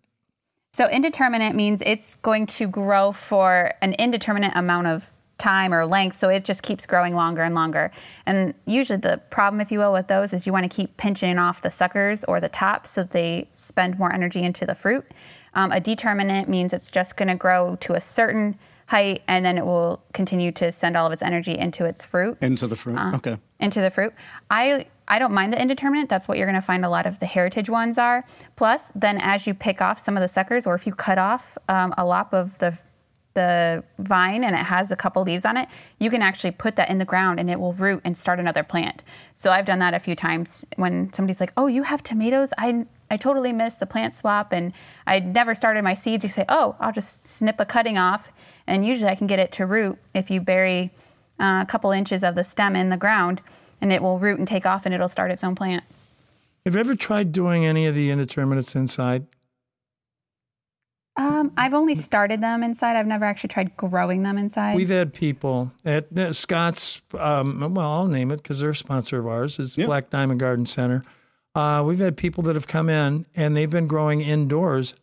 Speaker 3: So indeterminate means it's going to grow for an indeterminate amount of time or length, so it just keeps growing longer and longer. And usually the problem, if you will, with those is you want to keep pinching off the suckers or the tops so they spend more energy into the fruit. Um, a determinate means it's just going to grow to a certain height and then it will continue to send all of its energy into its fruit
Speaker 2: Into the fruit. okay.
Speaker 3: into the fruit. I I don't mind the indeterminate. That's what you're going to find a lot of the heritage ones are. Plus, then as you pick off some of the suckers, or if you cut off um, a lop of the the vine and it has a couple leaves on it, you can actually put that in the ground and it will root and start another plant. So I've done that a few times when somebody's like, "Oh, you have tomatoes? I I totally missed the plant swap and I never started my seeds." You say, "Oh, I'll just snip a cutting off." And usually I can get it to root if you bury uh, a couple inches of the stem in the ground and it will root and take off and it'll start its own plant.
Speaker 1: Have you ever tried doing any of the indeterminates inside?
Speaker 3: Um, I've only started them inside. I've never actually tried growing them inside.
Speaker 1: We've had people at uh, Scott's, um, well, I'll name it because they're a sponsor of ours. It's
Speaker 2: Yeah.
Speaker 1: Black Diamond Garden Center. Uh, we've had people that have come in and they've been growing indoors,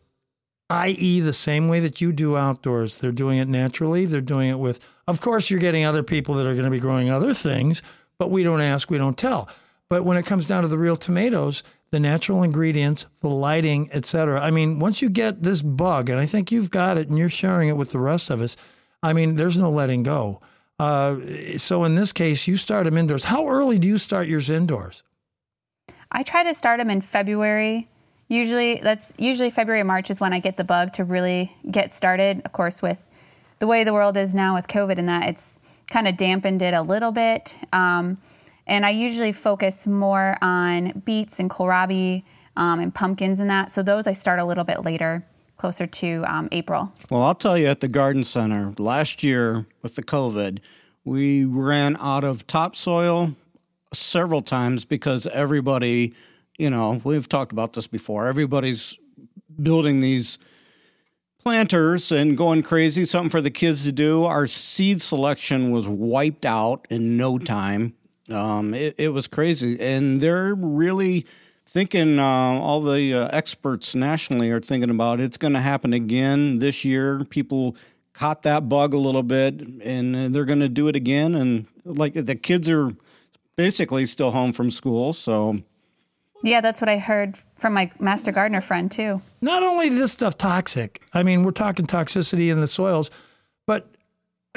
Speaker 1: i.e., the same way that you do outdoors. They're doing it naturally. They're doing it with, of course, you're getting other people that are going to be growing other things, but we don't ask, we don't tell. But when it comes down to the real tomatoes, the natural ingredients, the lighting, et cetera. I mean, once you get this bug, and I think you've got it and you're sharing it with the rest of us, I mean, there's no letting go. Uh, so in this case, you start them indoors. How early do you start yours indoors?
Speaker 3: I try to start them in February. Usually, that's usually February, March is when I get the bug to really get started. Of course, with the way the world is now with COVID and that, it's kind of dampened it a little bit. Um, and I usually focus more on beets and kohlrabi um, and pumpkins and that. So those I start a little bit later. closer to um, April.
Speaker 2: Well, I'll tell you at the garden center last year with the COVID, we ran out of topsoil several times because everybody, you know, we've talked about this before. Everybody's building these planters and going crazy, something for the kids to do. Our seed selection was wiped out in no time. Um, it, it, was crazy, and they're really thinking. Uh, all the uh, experts nationally are thinking about it's going to happen again this year. People caught that bug a little bit, and they're going to do it again. And like the kids are basically still home from school, so.
Speaker 3: Yeah, that's what I heard from my master gardener friend too.
Speaker 1: Not only is this stuff toxic. I mean, we're talking toxicity in the soils, but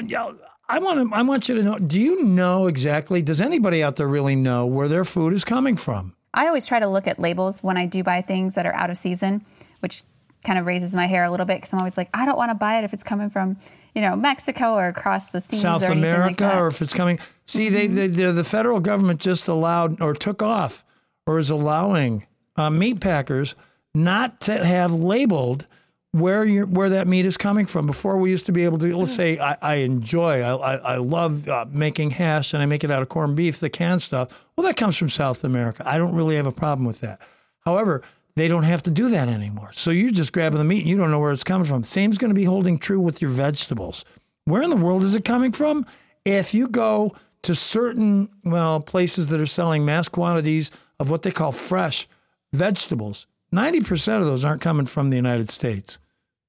Speaker 1: yeah, I want to. I want you to know. Do you know exactly? Does anybody out there really know where their food is coming from?
Speaker 3: I always try to look at labels when I do buy things that are out of season, which kind of raises my hair a little bit because I'm always like, I don't want to buy it if it's coming from, you know, Mexico or across the seas
Speaker 1: South
Speaker 3: or
Speaker 1: America,
Speaker 3: like
Speaker 1: or if it's coming. See, mm-hmm. they, they, the federal government just allowed or took off or is allowing uh, meat packers not to have labeled where you where that meat is coming from. Before we used to be able to let's say I, I enjoy I, I, I love uh, making hash and I make it out of corned beef, the canned stuff. Well, that comes from South America. I don't really have a problem with that. However, they don't have to do that anymore. So you're just grabbing the meat and you don't know where it's coming from. Same's going to be holding true with your vegetables. Where in the world is it coming from? If you go to certain well places that are selling mass quantities of what they call fresh vegetables, 90% of those aren't coming from the United States.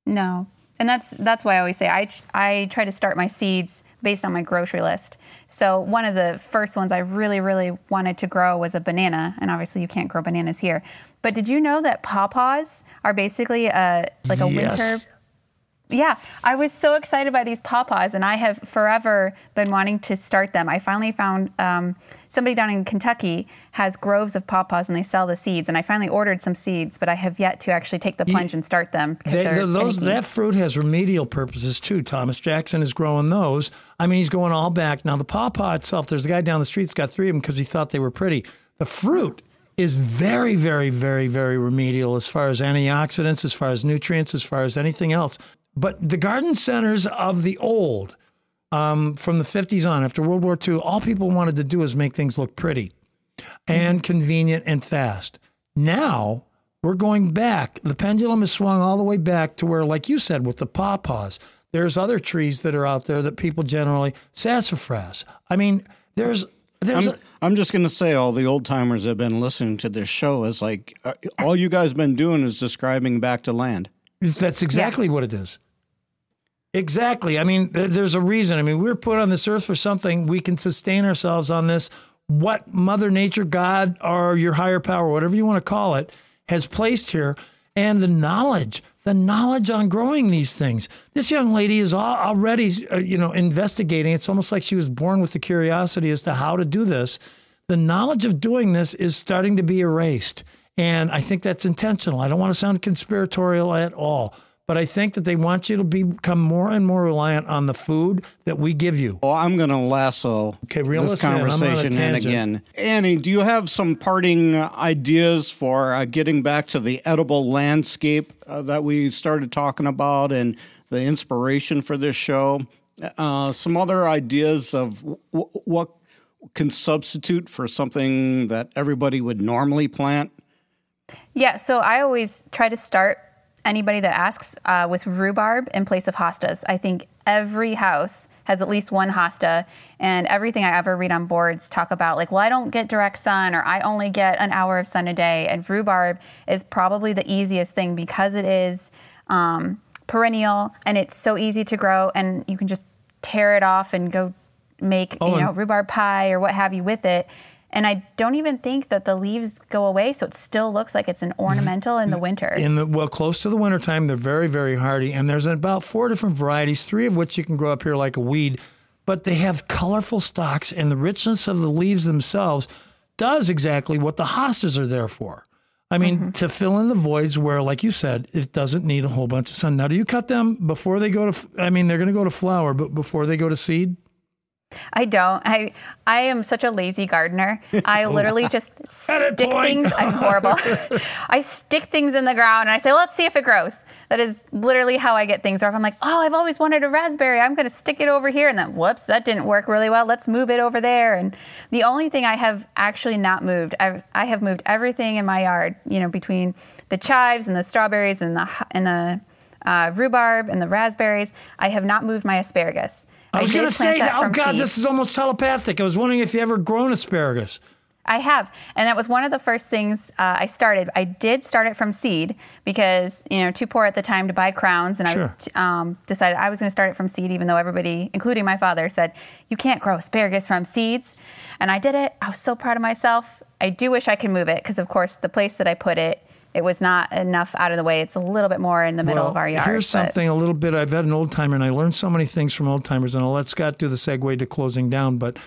Speaker 3: No. And that's that's why I always say I I try to start my seeds based on my grocery list. So one of the first ones I really really wanted to grow was a banana, and obviously you can't grow bananas here. But did you know that pawpaws are basically a like a yes. winter yeah, I was so excited by these pawpaws, and I have forever been wanting to start them. I finally found um, somebody down in Kentucky has groves of pawpaws, and they sell the seeds. And I finally ordered some seeds, but I have yet to actually take the plunge and start them.
Speaker 1: They, those, that fruit has remedial purposes too. Thomas Jackson is growing those. I mean, he's going all back now. The pawpaw itself, there's a guy down the street that's got three of them because he thought they were pretty. The fruit is very, very, very, very remedial as far as antioxidants, as far as nutrients, as far as anything else. But the garden centers of the old, um, from the 50s on, after World War II, all people wanted to do was make things look pretty and convenient and fast. Now we're going back. The pendulum has swung all the way back to where, like you said, with the pawpaws, there's other trees that are out there that people generally sassafras. I mean, there's
Speaker 2: I'm, a, I'm, just going to say, all the old timers have been listening to this show is like, uh, all you guys been doing is describing back to land.
Speaker 1: That's exactly yeah. what it is. Exactly. I mean, there's a reason. I mean, we are put on this earth for something. We can sustain ourselves on this. What Mother Nature, God, or your higher power, whatever you want to call it, has placed here, and the knowledge, the knowledge on growing these things. This young lady is already, uh, you know, investigating. It's almost like she was born with the curiosity as to how to do this. The knowledge of doing this is starting to be erased. And I think that's intentional. I don't want to sound conspiratorial at all but I think that they want you to become more and more reliant on the food that we give you.
Speaker 2: Well, I'm going to lasso okay, this conversation in, in again. Annie, do you have some parting ideas for uh, getting back to the edible landscape uh, that we started talking about and the inspiration for this show? Uh, some other ideas of w- what can substitute for something that everybody would normally plant?
Speaker 3: Yeah, so I always try to start anybody that asks uh, with rhubarb in place of hostas. I think every house has at least one hosta, and everything I ever read on boards talk about like, well, I don't get direct sun, or I only get an hour of sun a day. And rhubarb is probably the easiest thing because it is um, perennial and it's so easy to grow, and you can just tear it off and go make oh, you know rhubarb pie or what have you with it and I don't even think that the leaves go away, so it still looks like it's an ornamental in the winter.
Speaker 1: In the well, close to the wintertime, they're very, very hardy, and there's about four different varieties, three of which you can grow up here like a weed, but they have colorful stalks, and the richness of the leaves themselves does exactly what the hostas are there for. I mean, mm-hmm. to fill in the voids where, like you said, it doesn't need a whole bunch of sun. Now, do you cut them before they go to? I mean, they're going to go to flower, but before they go to seed.
Speaker 3: I don't. I I am such a lazy gardener. I literally just stick things. I'm horrible. I stick things in the ground and I say, well, "Let's see if it grows." That is literally how I get things. Or if I'm like, oh, I've always wanted a raspberry, I'm going to stick it over here, and then whoops, that didn't work really well. Let's move it over there. And the only thing I have actually not moved, I've, I have moved everything in my yard. You know, between the chives and the strawberries and the and the uh, rhubarb and the raspberries. I have not moved my asparagus.
Speaker 1: I was going to say, that, oh God,
Speaker 3: seed.
Speaker 1: this is almost telepathic. I was wondering if you ever grown asparagus.
Speaker 3: I have, and that was one of the first things uh, I started. I did start it from seed because you know too poor at the time to buy crowns, and
Speaker 1: sure.
Speaker 3: I was um, decided I was going to start it from seed, even though everybody, including my father, said you can't grow asparagus from seeds. And I did it. I was so proud of myself. I do wish I could move it because, of course, the place that I put it it was not enough out of the way. It's a little bit more in the middle
Speaker 1: well,
Speaker 3: of our yard.
Speaker 1: Here's
Speaker 3: but.
Speaker 1: something a little bit. I've had an old timer, and I learned so many things from old timers. And I'll let Scott do the segue to closing down. But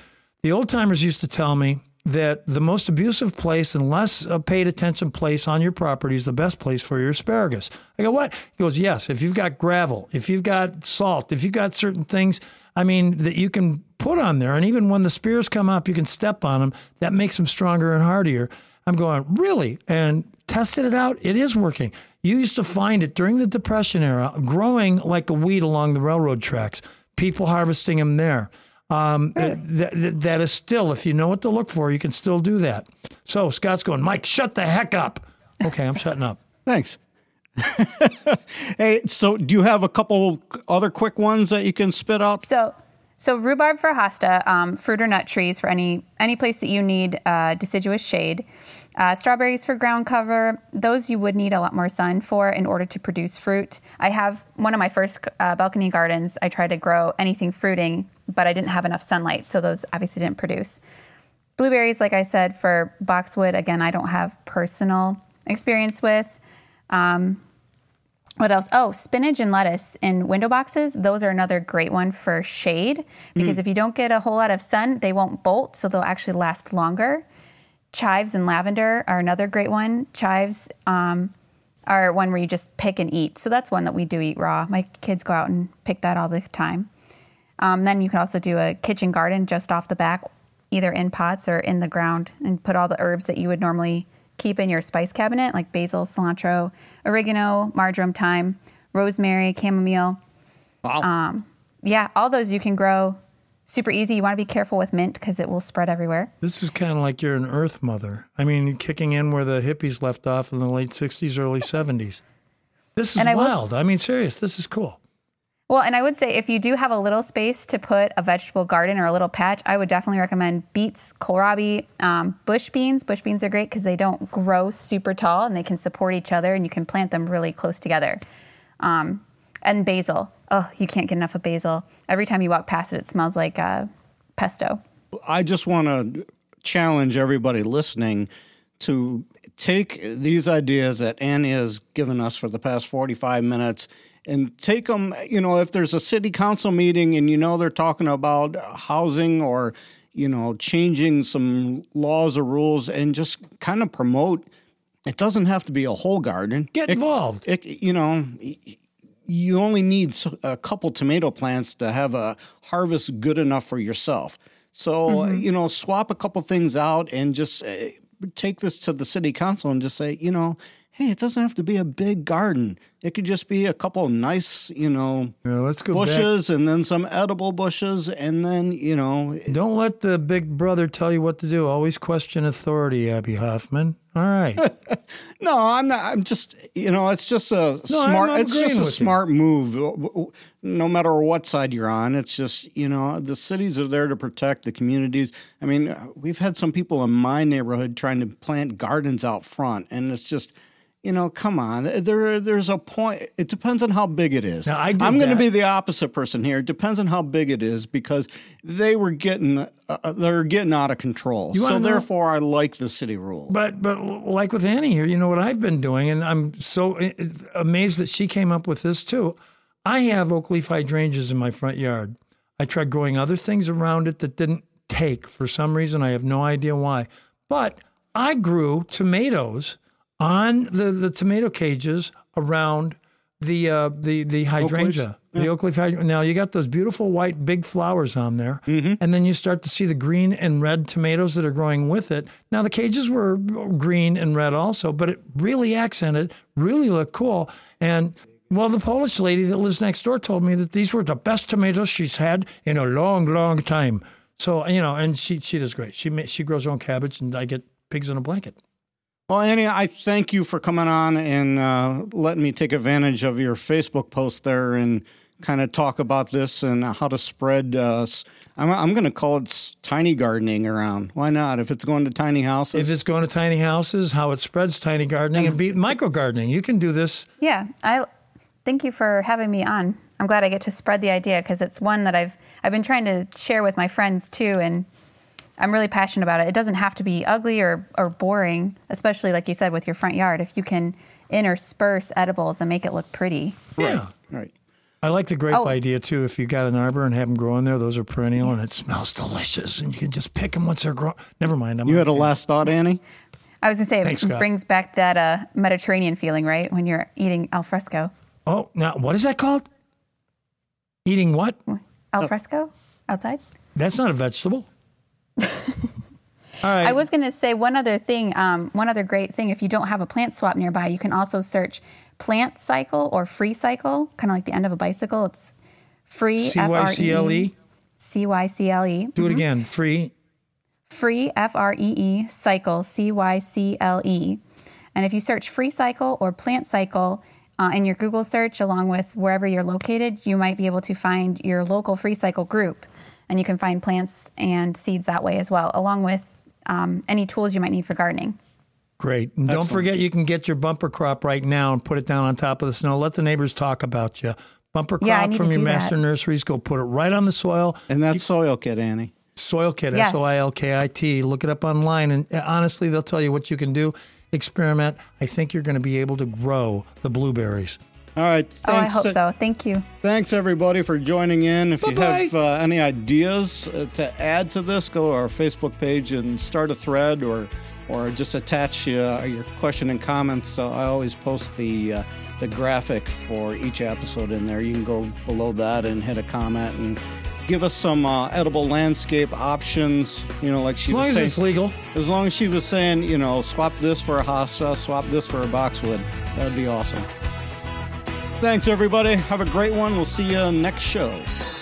Speaker 1: the old timers used to tell me that the most abusive place and less uh, paid attention place on your property is the best place for your asparagus. I go, what? He goes, yes. If you've got gravel, if you've got salt, if you've got certain things, I mean, that you can put on there, and even when the spears come up, you can step on them. That makes them stronger and hardier. I'm going, really? And tested it out. It is working. You used to find it during the Depression era growing like a weed along the railroad tracks, people harvesting them there. Um, really? th- th- that is still, if you know what to look for, you can still do that. So Scott's going, Mike, shut the heck up. Okay, I'm shutting up.
Speaker 2: Thanks. hey, so do you have a couple other quick ones that you can spit out?
Speaker 3: So, so rhubarb for hosta, um, fruit or nut trees for any any place that you need uh, deciduous shade. Uh, strawberries for ground cover, those you would need a lot more sun for in order to produce fruit. I have one of my first uh, balcony gardens. I tried to grow anything fruiting, but I didn't have enough sunlight, so those obviously didn't produce. Blueberries, like I said, for boxwood, again, I don't have personal experience with. Um, what else? Oh, spinach and lettuce in window boxes. Those are another great one for shade because mm. if you don't get a whole lot of sun, they won't bolt, so they'll actually last longer. Chives and lavender are another great one. Chives um, are one where you just pick and eat. So that's one that we do eat raw. My kids go out and pick that all the time. Um, then you can also do a kitchen garden just off the back, either in pots or in the ground, and put all the herbs that you would normally keep in your spice cabinet, like basil, cilantro, oregano, marjoram, thyme, rosemary, chamomile.
Speaker 2: Wow. Um,
Speaker 3: yeah, all those you can grow super easy. You want to be careful with mint because it will spread everywhere.
Speaker 1: This is kind of like you're an earth mother. I mean, kicking in where the hippies left off in the late 60s, early 70s. This is I wild. I mean, serious. This is cool.
Speaker 3: Well, and I would say if you do have a little space to put a vegetable garden or a little patch, I would definitely recommend beets, kohlrabi, um, bush beans. Bush beans are great because they don't grow super tall and they can support each other and you can plant them really close together. Um, and basil. Oh, you can't get enough of basil. Every time you walk past it, it smells like uh, pesto.
Speaker 2: I just want to challenge everybody listening to take these ideas that Annie has given us for the past 45 minutes and take them, you know, if there's a city council meeting and you know they're talking about housing or, you know, changing some laws or rules and just kind of promote. It doesn't have to be a whole garden.
Speaker 1: Get
Speaker 2: it,
Speaker 1: involved.
Speaker 2: It, you know, you only need a couple tomato plants to have a harvest good enough for yourself. So, mm-hmm. you know, swap a couple things out and just uh, take this to the city council and just say, you know, hey, it doesn't have to be a big garden. It could just be a couple nice, you know,
Speaker 1: yeah, let's go
Speaker 2: bushes back. and then some edible bushes and then, you know.
Speaker 1: Don't let the big brother tell you what to do. Always question authority, Abbie Hoffman. All right.
Speaker 2: no, I'm not. I'm just, you know, it's just a no, smart. it's just a smart you. move. No matter what side you're on, it's just you know the cities are there to protect the communities. I mean, we've had some people in my neighborhood trying to plant gardens out front, and it's just you know, come on. There, there's a point. It depends on how big it is.
Speaker 1: Now, I
Speaker 2: am going to be the opposite person here. It depends on how big it is because they were getting, uh, uh they're getting out of control. So therefore, I like the city rule.
Speaker 1: But, but like with Annie here, you know what I've been doing, and I'm so amazed that she came up with this too. I have oak leaf hydrangeas in my front yard. I tried growing other things around it that didn't take for some reason. I have no idea why. But I grew tomatoes on the, the tomato cages around the uh, the the hydrangea, yeah. the oak leaf hydrangea. Now you got those beautiful white big flowers on there,
Speaker 2: mm-hmm.
Speaker 1: and then you start to see the green and red tomatoes that are growing with it. Now the cages were green and red also, but it really accented, really looked cool. And Well, the Polish lady that lives next door told me that these were the best tomatoes she's had in a long, long time. So you know, and she she does great. She she grows her own cabbage, and I get pigs in a blanket.
Speaker 2: Well, Annie, I thank you for coming on and uh, letting me take advantage of your Facebook post there and kind of talk about this and how to spread. Uh, s- I'm, I'm going to call it tiny gardening around. Why not? If it's going to tiny houses,
Speaker 1: If it's going to tiny houses, how it spreads tiny gardening and be micro gardening. You can do this.
Speaker 3: Yeah, I thank you for having me on. I'm glad I get to spread the idea because it's one that I've I've been trying to share with my friends too, and I'm really passionate about it. It doesn't have to be ugly or or boring, especially like you said with your front yard. If you can intersperse edibles and make it look pretty.
Speaker 1: Yeah.
Speaker 2: right.
Speaker 1: I like the grape
Speaker 3: Oh.
Speaker 1: idea too. If you got an arbor and have them grow in there, those are perennial and it smells delicious, and you can just pick them once they're grown. Never mind. I'm
Speaker 2: You had a last thought, Annie?
Speaker 3: I was gonna say
Speaker 1: Thanks,
Speaker 3: it
Speaker 1: Scott.
Speaker 3: brings back that uh, Mediterranean feeling, right? When you're eating al fresco.
Speaker 1: Oh, now what is that called? Eating what?
Speaker 3: Al fresco outside.
Speaker 1: That's not a vegetable. All right.
Speaker 3: I was going to say one other thing, um, one other great thing. If you don't have a plant swap nearby, you can also search plant cycle or free cycle, kind of like the end of a bicycle. It's free.
Speaker 1: C Y C L E.
Speaker 3: C Y C L E.
Speaker 1: Do it again. Free.
Speaker 3: Free F R E E cycle C Y C L E. And if you search free cycle or plant cycle uh, in your Google search, along with wherever you're located, you might be able to find your local free cycle group. And you can find plants and seeds that way as well, along with um, any tools you might need for gardening.
Speaker 1: Great. And don't forget, you can get your bumper crop right now and put it down on top of the snow. Let the neighbors talk about you. Bumper crop
Speaker 3: need
Speaker 1: from your
Speaker 3: do that.
Speaker 1: master nurseries. Go put it right on the soil.
Speaker 2: And that's soil kit, Annie.
Speaker 1: Soil Kit,
Speaker 3: Yes.
Speaker 1: S O I L K I T. Look it up online. And uh, honestly, they'll tell you what you can do. Experiment. I think you're going to be able to grow the blueberries.
Speaker 2: All right.
Speaker 3: Oh, I
Speaker 2: Thanks,
Speaker 3: hope so. Thank you.
Speaker 2: Thanks, everybody, for joining in. If you
Speaker 1: Bye-bye.
Speaker 2: have uh, any ideas uh, to add to this, go to our Facebook page and start a thread or or just attach uh, your question and comments. So I always post the uh, the graphic for each episode in there. You can go below that and hit a comment and give us some uh, edible landscape options. You know, like she
Speaker 1: As long
Speaker 2: was
Speaker 1: as
Speaker 2: saying.
Speaker 1: it's legal.
Speaker 2: As long as she was saying, you know, swap this for a hosta, swap this for a boxwood, that would be awesome. Thanks, everybody. Have a great one. We'll see you next show.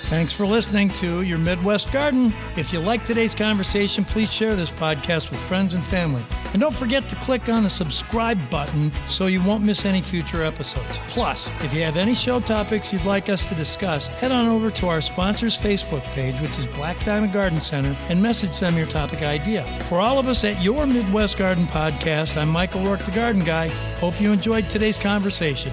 Speaker 1: Thanks for listening to Your Midwest Garden. If you like today's conversation, please share this podcast with friends and family. And don't forget to click on the subscribe button so you won't miss any future episodes. Plus, if you have any show topics you'd like us to discuss, head on over to our sponsor's Facebook page, which is Black Diamond Garden Center, and message them your topic idea. For all of us at Your Midwest Garden Podcast, I'm Michael Rourke, the Garden Guy. Hope you enjoyed today's conversation.